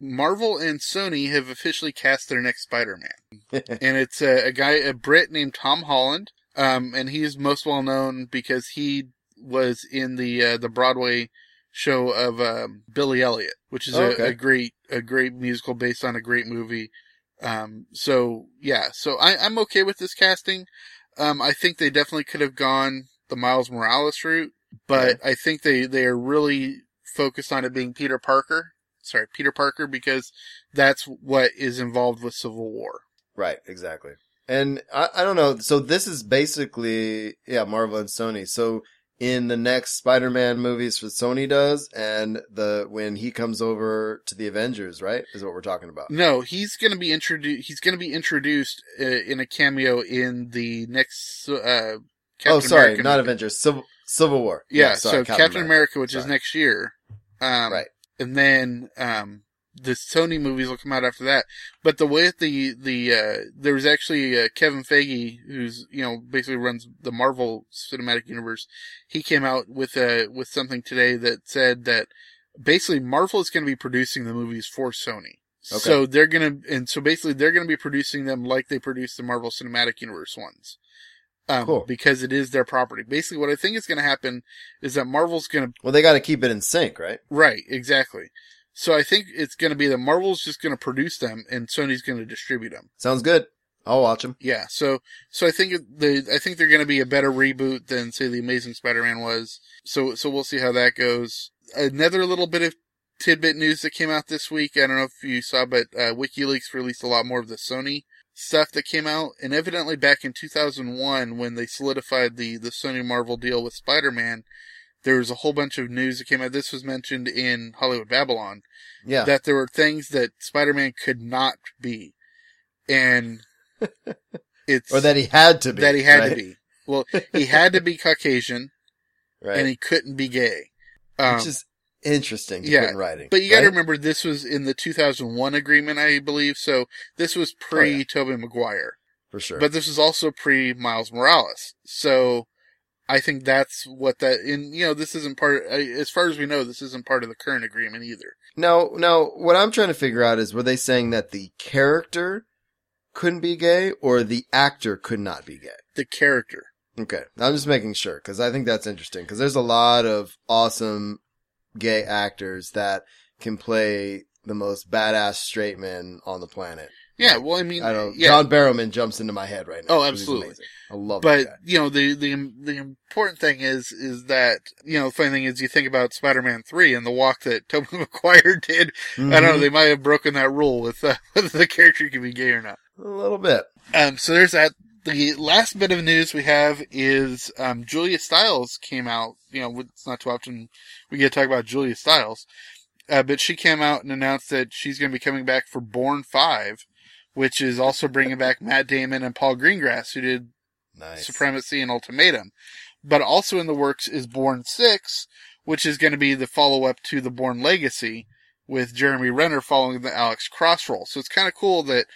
Marvel and Sony have officially cast their next Spider-Man, *laughs* and it's a, a guy, a Brit named Tom Holland. Um, and he's most well known because he was in the uh, the Broadway show of um, Billy Elliot, which is Oh, a, okay. a great a great musical based on a great movie. Um, so yeah, so I, I'm okay with this casting. Um, I think they definitely could have gone the Miles Morales route, but I think they they are really focused on it being Peter Parker. Sorry, Peter Parker, because that's what is involved with Civil War. Right, exactly. And I, I don't know. So this is basically, yeah, Marvel and Sony. So in the next Spider-Man movies that Sony does and the, when he comes over to the Avengers, right? Is what we're talking about. No, he's going to be introduced. He's going to be introduced uh, in a cameo in the next. Uh, Captain oh, sorry, America not movie. Avengers, Civil, Civil War. Yeah, sorry, so Captain, America, which is next year. Um, Right. And then um, the Sony movies will come out after that. But the way that the the uh, there was actually uh, Kevin Feige, who's you know basically runs the Marvel Cinematic Universe. He came out with a with something today that said that basically Marvel is going to be producing the movies for Sony. Okay. So they're gonna, and so basically they're gonna be producing them like they produce the Marvel Cinematic Universe ones. Um, Cool. because it is their property. Basically what I think is gonna happen is that Marvel's gonna Well, they got to keep it in sync, right? Right, exactly. So I think it's going to be that Marvel's just going to produce them and Sony's going to distribute them. Sounds good. I'll watch them. Yeah. So so I think the I think they're going to be a better reboot than say the Amazing Spider-Man was. So so we'll see how that goes. Another little bit of tidbit news that came out this week. I don't know if you saw, but uh, WikiLeaks released a lot more of the Sony stuff that came out, and evidently back in 2001 when they solidified the the Sony Marvel deal with Spider-Man. There was a whole bunch of news that came out. This was mentioned in Hollywood Babylon Yeah. that there were things that Spider-Man could not be, and *laughs* it's or that he had to be. that he had right? to be. Well, he had to be Caucasian, *laughs* Right. and he couldn't be gay. Um, Which is interesting to yeah, put in writing. but you got to right? remember this was in the 2001 agreement, I believe. So this was oh, pre Tobey Maguire, For sure. but this was also pre Miles Morales. So I think that's what that. In you know, this isn't part. As far as we know, this isn't part of the current agreement either. Now, now, what I'm trying to figure out is were they saying that the character couldn't be gay or the actor could not be gay? The character. Okay. I'm just making sure because I think that's interesting because there's a lot of awesome gay actors that can play the most badass straight men on the planet. Yeah, well, I mean, I don't. yeah, John Barrowman jumps into my head right now. Oh, absolutely. I love but you know the the the important thing is is that you know the funny thing is you think about Spider-Man three and the walk that *laughs* Tobey Maguire did. I don't know Mhm. they might have broken that rule with uh, *laughs* whether the character can be gay or not. A little bit. Um, so there's that. The last bit of news we have is um, Julia Stiles came out. You know, it's not too often we get to talk about Julia Stiles, uh, but she came out and announced that she's going to be coming back for Bourne Five, which is also bringing back Matt Damon and Paul Greengrass, who did Nice. Supremacy and Ultimatum. But also in the works is Bourne 6, which is going to be the follow up to the Bourne Legacy with Jeremy Renner following the Alex Cross role. So it's kind of cool that,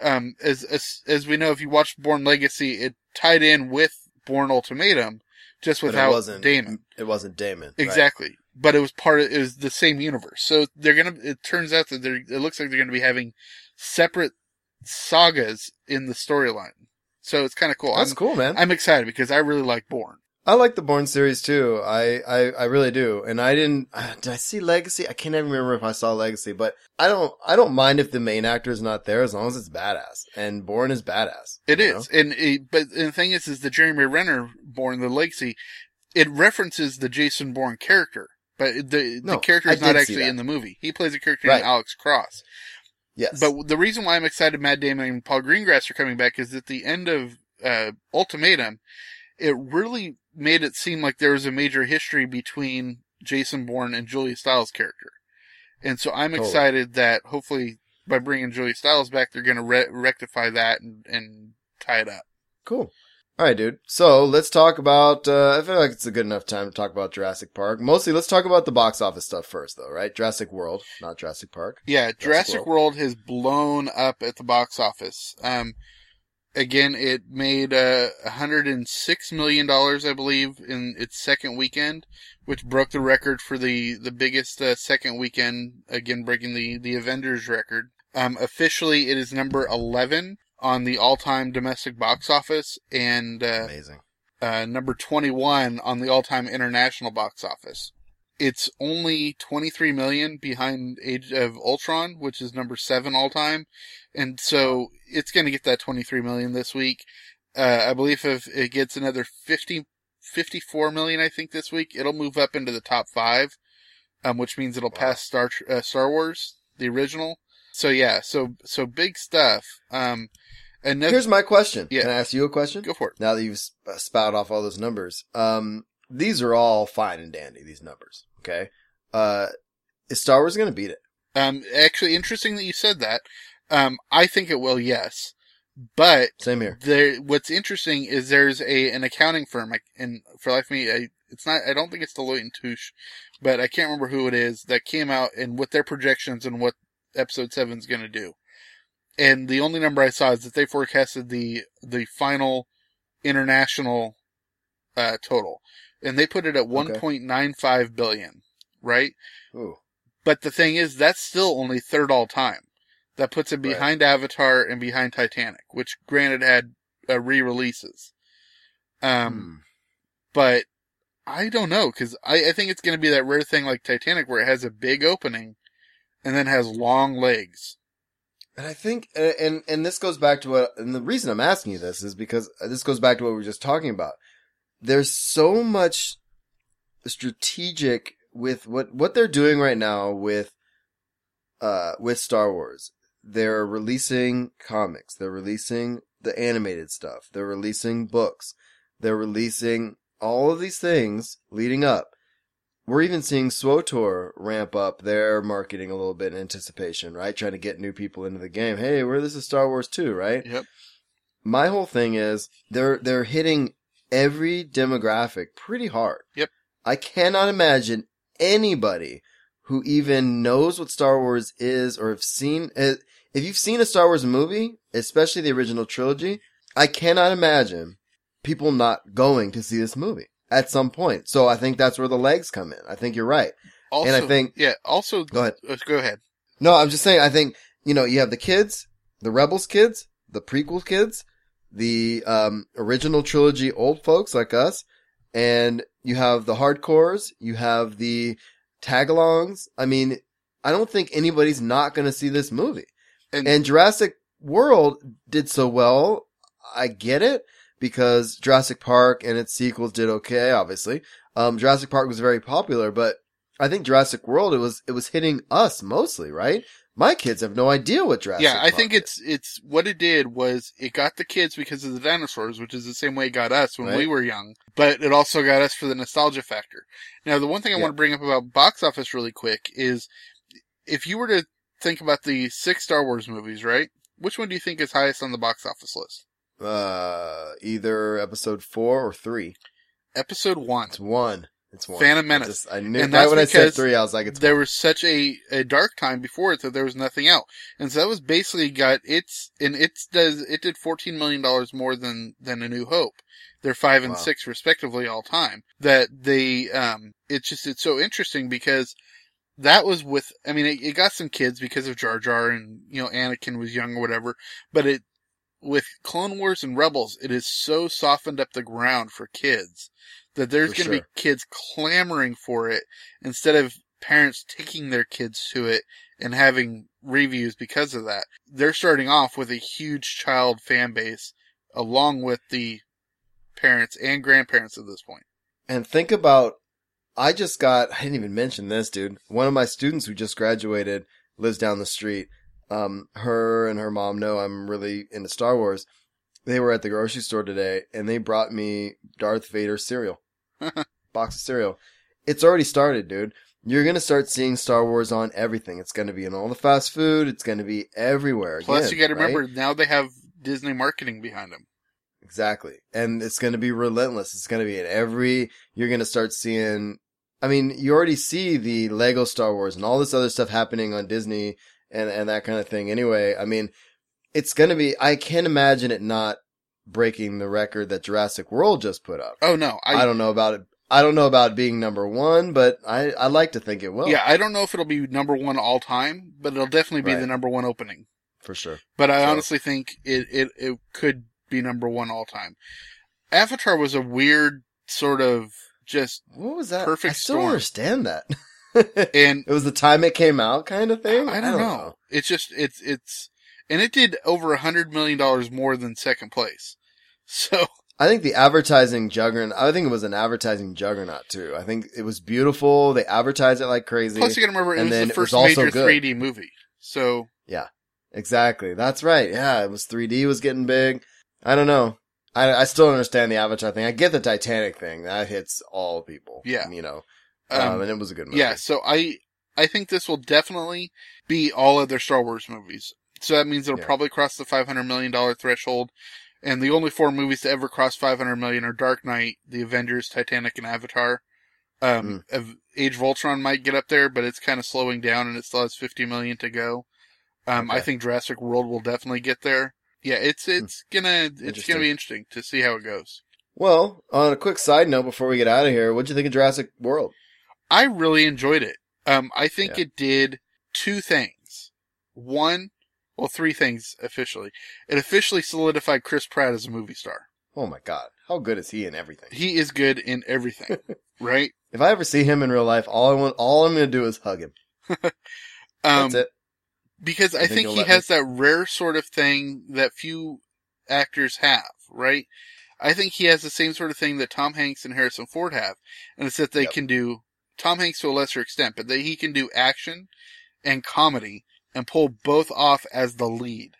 um, as, as, as we know, if you watch Bourne Legacy, it tied in with Bourne Ultimatum, just without it wasn't Damon. It wasn't Damon. right. Exactly. But it was part of, it was the same universe. So they're gonna, it turns out that they're, it looks like they're gonna be having separate sagas in the storyline. So it's kind of cool. That's I'm, cool, man. I'm excited because I really like Bourne. I like the Bourne series too. I, I, I really do. And I didn't, *sighs* did I see Legacy? I can't even remember if I saw Legacy, but I don't, I don't mind if the main actor is not there as long as it's badass. And Bourne is badass. It is. is, and it, but and the thing is, is the Jeremy Renner Bourne the Legacy, it references the Jason Bourne character, but the No, the character is not actually in the movie. He plays a character Right. named Alex Cross. Yes. But the reason why I'm excited Matt Damon and Paul Greengrass are coming back is at the end of uh, Ultimatum, it really made it seem like there was a major history between Jason Bourne and Julia Stiles' character. And so I'm Totally. excited that hopefully by bringing Julia Stiles back, they're going to re- rectify that and, and tie it up. Cool. All right, dude. So let's talk about. Uh, I feel like it's a good enough time to talk about Jurassic Park. Mostly, let's talk about the box office stuff first, though. Right? Jurassic World, not Jurassic Park. Yeah, Jurassic World. World. has blown up at the box office. Um, again, it made uh, 106 million dollars, I believe, in its second weekend, which broke the record for the the biggest uh, second weekend. Again, breaking the the Avengers record. Um, officially, it is number 11 on the all-time domestic box office, and uh, Amazing. uh, number 21 on the all-time international box office. It's only 23 million behind Age of Ultron, which is number seven all-time. And so it's going to get that 23 million this week. Uh, I believe if it gets another 50, 54 million, I think this week, it'll move up into the top five, um, which means it'll Wow. pass Star, uh, Star Wars, the original. So yeah, so, so big stuff. Um, and Here's my question. Yeah. Can I ask you a question? go for it. Now that you've spouted off all those numbers, um, these are all fine and dandy. These numbers, okay? Uh, is Star Wars going to beat it? Um, actually, interesting that you said that. Um, I think it will, yes. But Same here. there, what's interesting is there's a an accounting firm, I- and for life of me, I, it's not. I don't think it's Deloitte and Touche, but I can't remember who it is that came out and with their projections and what Episode Seven is going to do. And the only number I saw is that they forecasted the the final international uh, total, and they put it at 1.95 billion, right? Ooh. But the thing is, that's still only third all time. That puts it Right. behind Avatar and behind Titanic, which granted had uh, re-releases. Um, Hmm. but I don't know because I, I think it's going to be that rare thing like Titanic where it has a big opening and then has long legs. And I think, and, and and this goes back to what, and the reason I'm asking you this is because this goes back to what we were just talking about. There's so much strategic with what what they're doing right now with uh with Star Wars. They're releasing comics. They're releasing the animated stuff. They're releasing books. They're releasing all of these things leading up. We're even seeing SWTOR ramp up their marketing a little bit in anticipation, right? Trying to get new people into the game. Hey, we're this is Star Wars too, right? Yep. My whole thing is they're they're hitting every demographic pretty hard. Yep. I cannot imagine anybody who even knows what Star Wars is or have seen uh, if you've seen a Star Wars movie, especially the original trilogy, I cannot imagine people not going to see this movie at some point. So I think that's where the legs come in. I think you're right. Also, And I think- yeah. Also, Go ahead. uh, go ahead. No, I'm just saying, I think, you know, you have the kids, the Rebels kids, the prequel kids, the, um, original trilogy old folks like us, and you have the hardcores, you have the tagalongs. I mean, I don't think anybody's not gonna see this movie. And- And Jurassic World did so well. I get it because Jurassic Park and its sequels did okay, obviously. Um, Jurassic Park was very popular, but I think Jurassic World, it was, it was hitting us mostly, right? My kids have no idea what Jurassic yeah, I Park think is. it's it's what it did was it got the kids because of the dinosaurs, which is the same way it got us when we were young. But it also got us for the nostalgia factor. Now, the one thing I Yeah. want to bring up about box office really quick is if you were to think about the six Star Wars movies, right? Which one do you think is highest on the box office list? Uh, either episode four or three. Episode one. It's one. It's one. Phantom I Menace. just- I knew, And right when I said three, I was like, it's there one. was such a, a dark time before it that there was nothing out. And so that was basically got its, and it's does, it did $14 million more than, than A New Hope. They're five and Wow. six respectively all time. That they, um, it's just, it's so interesting because that was with, I mean, it, it got some kids because of Jar Jar and, you know, Anakin was young or whatever, but it, with Clone Wars and Rebels, it has so softened up the ground for kids that there's going to sure. be kids clamoring for it instead of parents taking their kids to it and having reviews because of that. They're starting off with a huge child fan base along with the parents and grandparents at this point. And think about, I just got, I didn't even mention this, dude. One of my students who just graduated lives down the street. Um, her and her mom know I'm really into Star Wars. They were at the grocery store today and they brought me Darth Vader cereal. *laughs* Box of cereal. It's already started, dude. You're gonna start seeing Star Wars on everything. It's gonna be in all the fast food. It's gonna be everywhere. Plus, again, you got to right? remember now they have Disney marketing behind them. Exactly. And it's going to be relentless. It's going to be in every, you're going to start seeing, I mean, you already see the Lego Star Wars and all this other stuff happening on Disney and, and that kind of thing. Anyway, I mean, it's going to be, I can't imagine it not breaking the record that Jurassic World just put up. Oh no, I, don't know about it. I don't know about being number one, but I, I like to think it will. yeah, I don't know if it'll be number one all time, but it'll definitely be Right. the number one opening. For sure. But I So- honestly think it, it, it could be number one all time. Avatar was a weird sort of just, What was that? Perfect I still storm. don't understand that. *laughs* and it was the time it came out kind of thing? I don't, know. It's just, it's, it's, and it did over a hundred million dollars more than second place. *laughs* So, I think the advertising juggernaut, I think it was an advertising juggernaut too. I think it was beautiful. They advertised it like crazy. plus you gotta remember it was the was first also major good. 3D movie. So, yeah, Exactly. That's right. Yeah, it was 3D was getting big. I don't know. I, I still don't understand the Avatar thing. I get the Titanic thing. That hits all people. Yeah. You know, um, um, and it was a good movie. yeah, so I, I think this will definitely be all other Star Wars movies. So that means it'll Yeah. probably cross the $500 million threshold. And the only four movies to ever cross 500 million are Dark Knight, The Avengers, Titanic, and Avatar. Um, Hmm. Av- Age of Ultron might get up there, but it's kind of slowing down and it still has 50 million to go. Um, I think Jurassic World will definitely get there. Yeah, it's it's gonna it's Hmm. Gonna be interesting to see how it goes. Well, on a quick side note before we get out of here, what'd you think of Jurassic World? I really enjoyed it. Um, I think Yeah. it did two things. One, well, three things officially. It officially solidified Chris Pratt as a movie star. Oh my god, how good is he in everything? He is good in everything, *laughs* right? If I ever see him in real life, all I want, all I'm gonna do is hug him. *laughs* Um, That's it. because I think think he let me? has that rare sort of thing that few actors have, right? I think he has the same sort of thing that Tom Hanks and Harrison Ford have, and it's that they Yep. can do Tom Hanks to a lesser extent, but that he can do action and comedy and pull both off as the lead.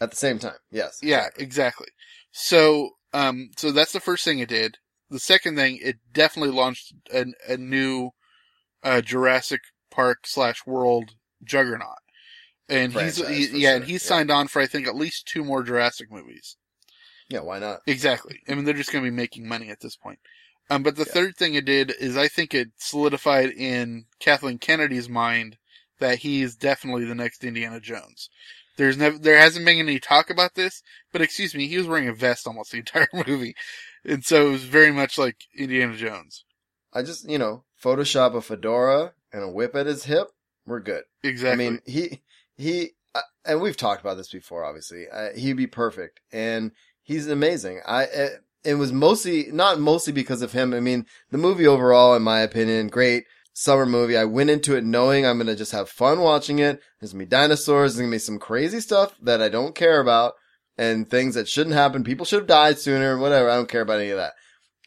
At the same time, yes. Yeah, exactly. So, um, so that's the first thing it did. The second thing, it definitely launched a, a new, uh, Jurassic Park slash World juggernaut. And he's, he- yeah, sure, and he's yeah. signed on for, I think, at least two more Jurassic movies. Yeah, why not? Exactly. I mean, they're just going to be making money at this point. Um, but the Yeah. third thing it did is I think it solidified in Kathleen Kennedy's mind that he's definitely the next Indiana Jones. There's never, there hasn't been any talk about this, but excuse me, he was wearing a vest almost the *laughs* entire movie. And so it was very much like Indiana Jones. I just, you know, Photoshop a fedora and a whip at his hip. We're good. Exactly. I mean, he he, uh, and we've talked about this before. Obviously, uh, he'd be perfect, and he's amazing. I uh, it was mostly not mostly because of him. I mean, the movie overall, in my opinion, great summer movie. I went into it knowing I'm gonna just have fun watching it. There's gonna be dinosaurs. There's gonna be some crazy stuff that I don't care about, and things that shouldn't happen. People should have died sooner. Whatever. I don't care about any of that.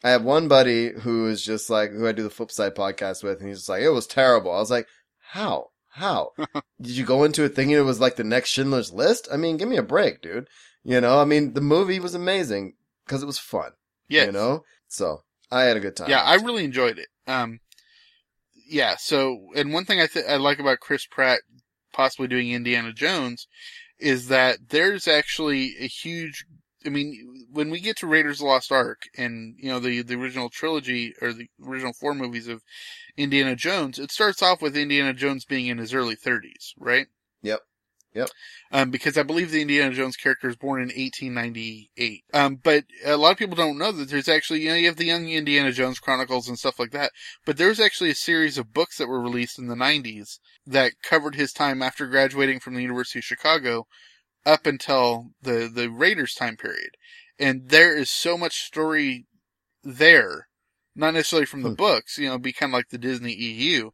I have one buddy who is just like who I do the Flipside podcast with, and he's just like, it was terrible. I was like, how? How? *laughs* Did you go into it thinking it was like the next Schindler's List? I mean, give me a break, dude. You know, I mean, the movie was amazing because it was fun. Yeah. You know, so I had a good time. Yeah, I really enjoyed it. Um, yeah. So, and one thing I th- I like about Chris Pratt possibly doing Indiana Jones is that there's actually a huge. I mean, when we get to Raiders of the Lost Ark and you know the the original trilogy or the original four movies of Indiana Jones, it starts off with Indiana Jones being in his early 30s, right? Yep. Yep. Um, because I believe the Indiana Jones character was born in 1898. Um, but a lot of people don't know that there's actually, you know, you have the Young Indiana Jones Chronicles and stuff like that. But there's actually a series of books that were released in the 90s that covered his time after graduating from the University of Chicago up until the, the Raiders time period. And there is so much story there, not necessarily from the Hmm. books, you know, be kind of like the Disney EU,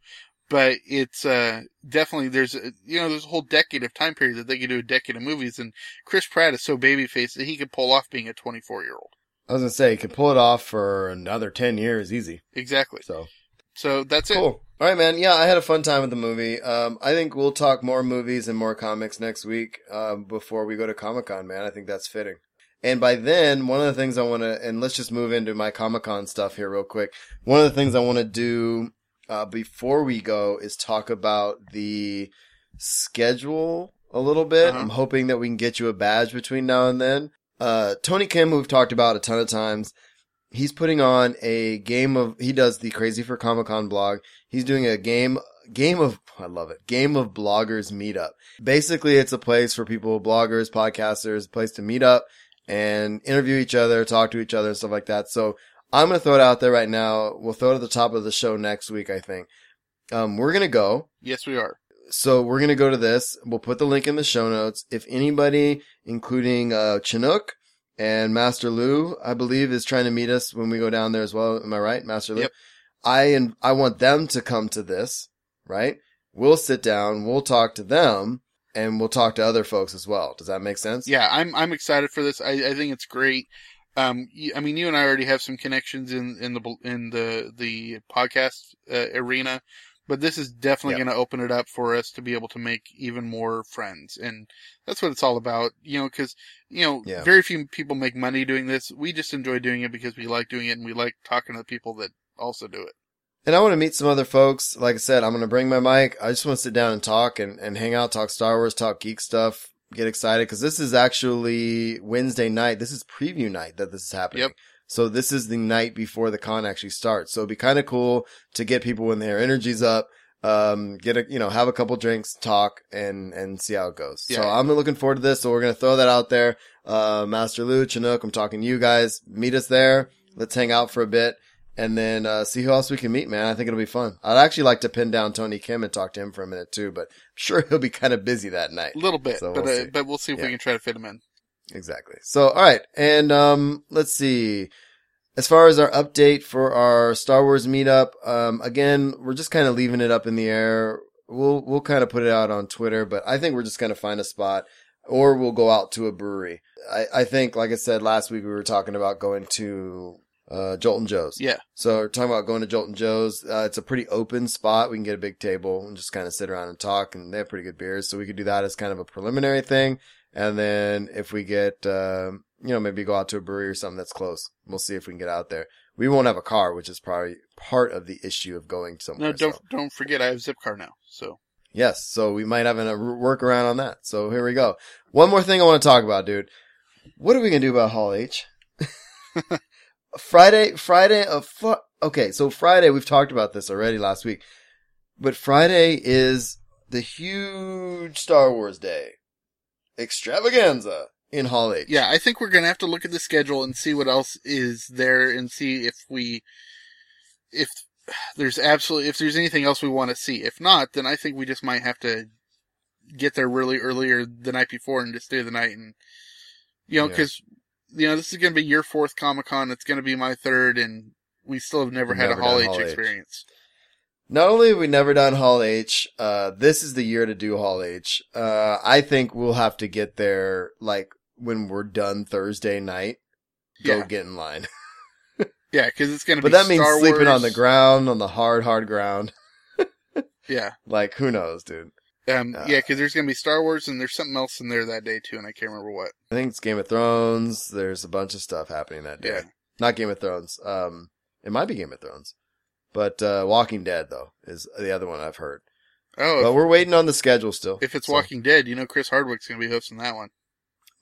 but it's uh definitely there's a, you know there's a whole decade of time period that they could do a decade of movies and Chris Pratt is so baby babyface that he could pull off being a 24 year old. I was gonna say he could pull it off for another ten years, easy. Exactly. So So that's it. cool. All right, man. Yeah, I had a fun time with the movie. Um, I think we'll talk more movies and more comics next week um, before we go to Comic Con, man. I think that's fitting. And by then, one of the things I want to, and let's just move into my Comic Con stuff here real quick. One of the things I want to do uh, before we go is talk about the schedule a little bit. Uh-huh. I'm hoping that we can get you a badge between now and then. Uh, Tony Kim, who we've talked about a ton of times, he's putting on a game of, he does the Crazy for Comic Con blog. He's doing a game, game of, *laughs* I love it, game of bloggers meetup. Basically, it's a place for people, bloggers, podcasters, a place to meet up and interview each other, talk to each other, stuff like that. So I'm going to throw it out there right now. We'll throw it at the top of the show next week, I think. Um, we're going to go. Yes, we are. So we're going to go to this. We'll put the link in the show notes. If anybody, including, uh, Chinook and Master Lou, I believe is trying to meet us when we go down there as well. Am I right? Master Lou? Yep. I, and I want them to come to this, right? We'll sit down. We'll talk to them and we'll talk to other folks as well. Does that make sense? Yeah, I'm I'm excited for this. I, I think it's great. Um, I mean, you and I already have some connections in in the in the the podcast uh, arena, but this is definitely Yep. going to open it up for us to be able to make even more friends, and that's what it's all about. You know, because you know, Yeah. very few people make money doing this. We just enjoy doing it because we like doing it, and we like talking to the people that also do it. And I want to meet some other folks. Like I said, I'm going to bring my mic. I just want to sit down and talk and, and hang out, talk Star Wars, talk geek stuff, get excited because this is actually Wednesday night. This is preview night that this is happening. Yep. So this is the night before the con actually starts. So it'd be kind of cool to get people when their energy's up. um, get a, you know, have a couple drinks, talk, and, and see how it goes. So I'm looking forward to this. So we're going to throw that out there. Uh, Master Lou, Chinook, I'm talking to you guys. Meet us there. Let's hang out for a bit and then, uh, see who else we can meet, man. I think it'll be fun. I'd actually like to pin down Tony Kim and talk to him for a minute too, but I'm sure he'll be kind of busy that night. A little bit, So but we'll uh, see. but we'll see if Yeah. we can try to fit him in. Exactly. So, all right. And, um, let's see. As far as our update for our Star Wars meetup, um, again, we're just kind of leaving it up in the air. We'll, we'll kind of put it out on Twitter, but I think we're just going to find a spot or we'll go out to a brewery. I, I think, like I said last week, we were talking about going to, uh, Jolt'n Joe's. Yeah. So we're talking about going to Jolt'n Joe's. Uh, it's a pretty open spot. We can get a big table and just kind of sit around and talk and they have pretty good beers. So we could do that as kind of a preliminary thing. And then if we get, um, you know, maybe go out to a brewery or something that's close. We'll see if we can get out there. We won't have a car, which is probably part of the issue of going somewhere. No, don't so- don't forget I have Zipcar now. So Yes. So we might have a workaround on that. So here we go. One more thing I want to talk about, dude. What are we going to do about Hall H? *laughs* Friday, Friday, uh, fu- okay. So Friday, we've talked about this already last week, but Friday is the huge Star Wars day extravaganza in Hall H. yeah, I think we're gonna have to look at the schedule and see what else is there and see if we if there's absolutely if there's anything else we want to see. If not, then I think we just might have to get there really earlier the night before and just stay the night and you know Yeah. You know this is gonna be your fourth Comic Con. It's gonna be my third, and we still have never We've had never a Hall H Hall H. experience. Not only have we never done Hall H, uh, this is the year to do Hall H. Uh, I think we'll have to get there, like, when we're done Thursday night. Go Yeah. get in line. *laughs* Yeah, because it's gonna be But that means Star sleeping on the ground, on the hard, hard ground. *laughs* Yeah. Like, who knows, dude? Um, Uh, yeah, because there's gonna be Star Wars and there's something else in there that day too, and I can't remember what. I think it's Game of Thrones. There's a bunch of stuff happening that day. Yeah. Not Game of Thrones. Um, it might be Game of Thrones. But, uh, Walking Dead, though, is the other one I've heard. Oh, But if, we're waiting on the schedule still. if it's So- Walking Dead, you know Chris Hardwick's gonna be hosting that one.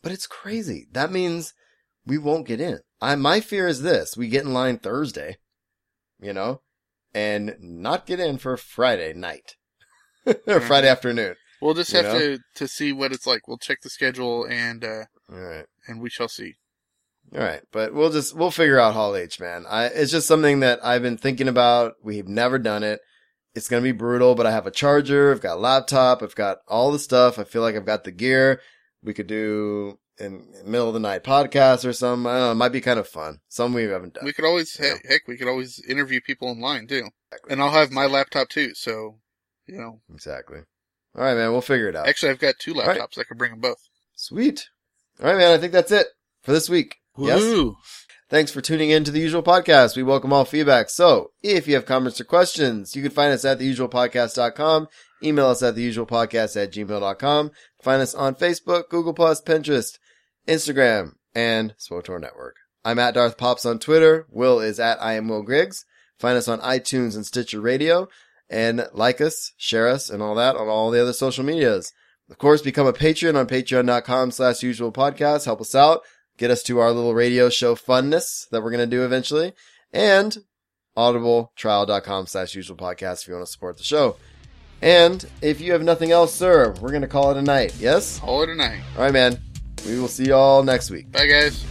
But it's crazy. That means we won't get in. I my fear is this: we get in line Thursday, you know, and not get in for Friday night *laughs* or Friday afternoon. We'll just have know? to to see what it's like. We'll check the schedule and uh All right, and we shall see. all right. But we'll just we'll figure out Hall H, man. I it's just something that I've been thinking about. We've never done it. It's gonna be brutal, but I have a charger. I've got a laptop. I've got all the stuff. I feel like I've got the gear. We could do in middle of the night podcast or something. I don't know. It might be kind of fun. Some we haven't done. We could always heck, heck, we could always interview people online too, and I'll have my laptop too. So you know, Exactly. All right, man. We'll figure it out. actually, I've got two All right. laptops. I could bring them both. Sweet. All right, man. I think that's it for this week. Yes. Woo! Thanks for tuning in to the usual podcast. We welcome all feedback. So if you have comments or questions, you can find us at theusualpodcast.com. Email us at theusualpodcast at gmail.com. Find us on Facebook, Google Plus, Pinterest, Instagram, and SWTOR Network. I'm at Darth Pops on Twitter. Will is at I am Will Griggs. Find us on iTunes and Stitcher Radio. And like us, share us, and all that on all the other social medias. Of course, become a patron on patreon.com slash usual podcast. Help us out. Get us to our little radio show funness that we're going to do eventually. And audibletrial.com slash usual podcast if you want to support the show. And if you have nothing else, sir, we're going to call it a night. Yes? Call it a night. All right, man. We will see y'all next week. Bye, guys.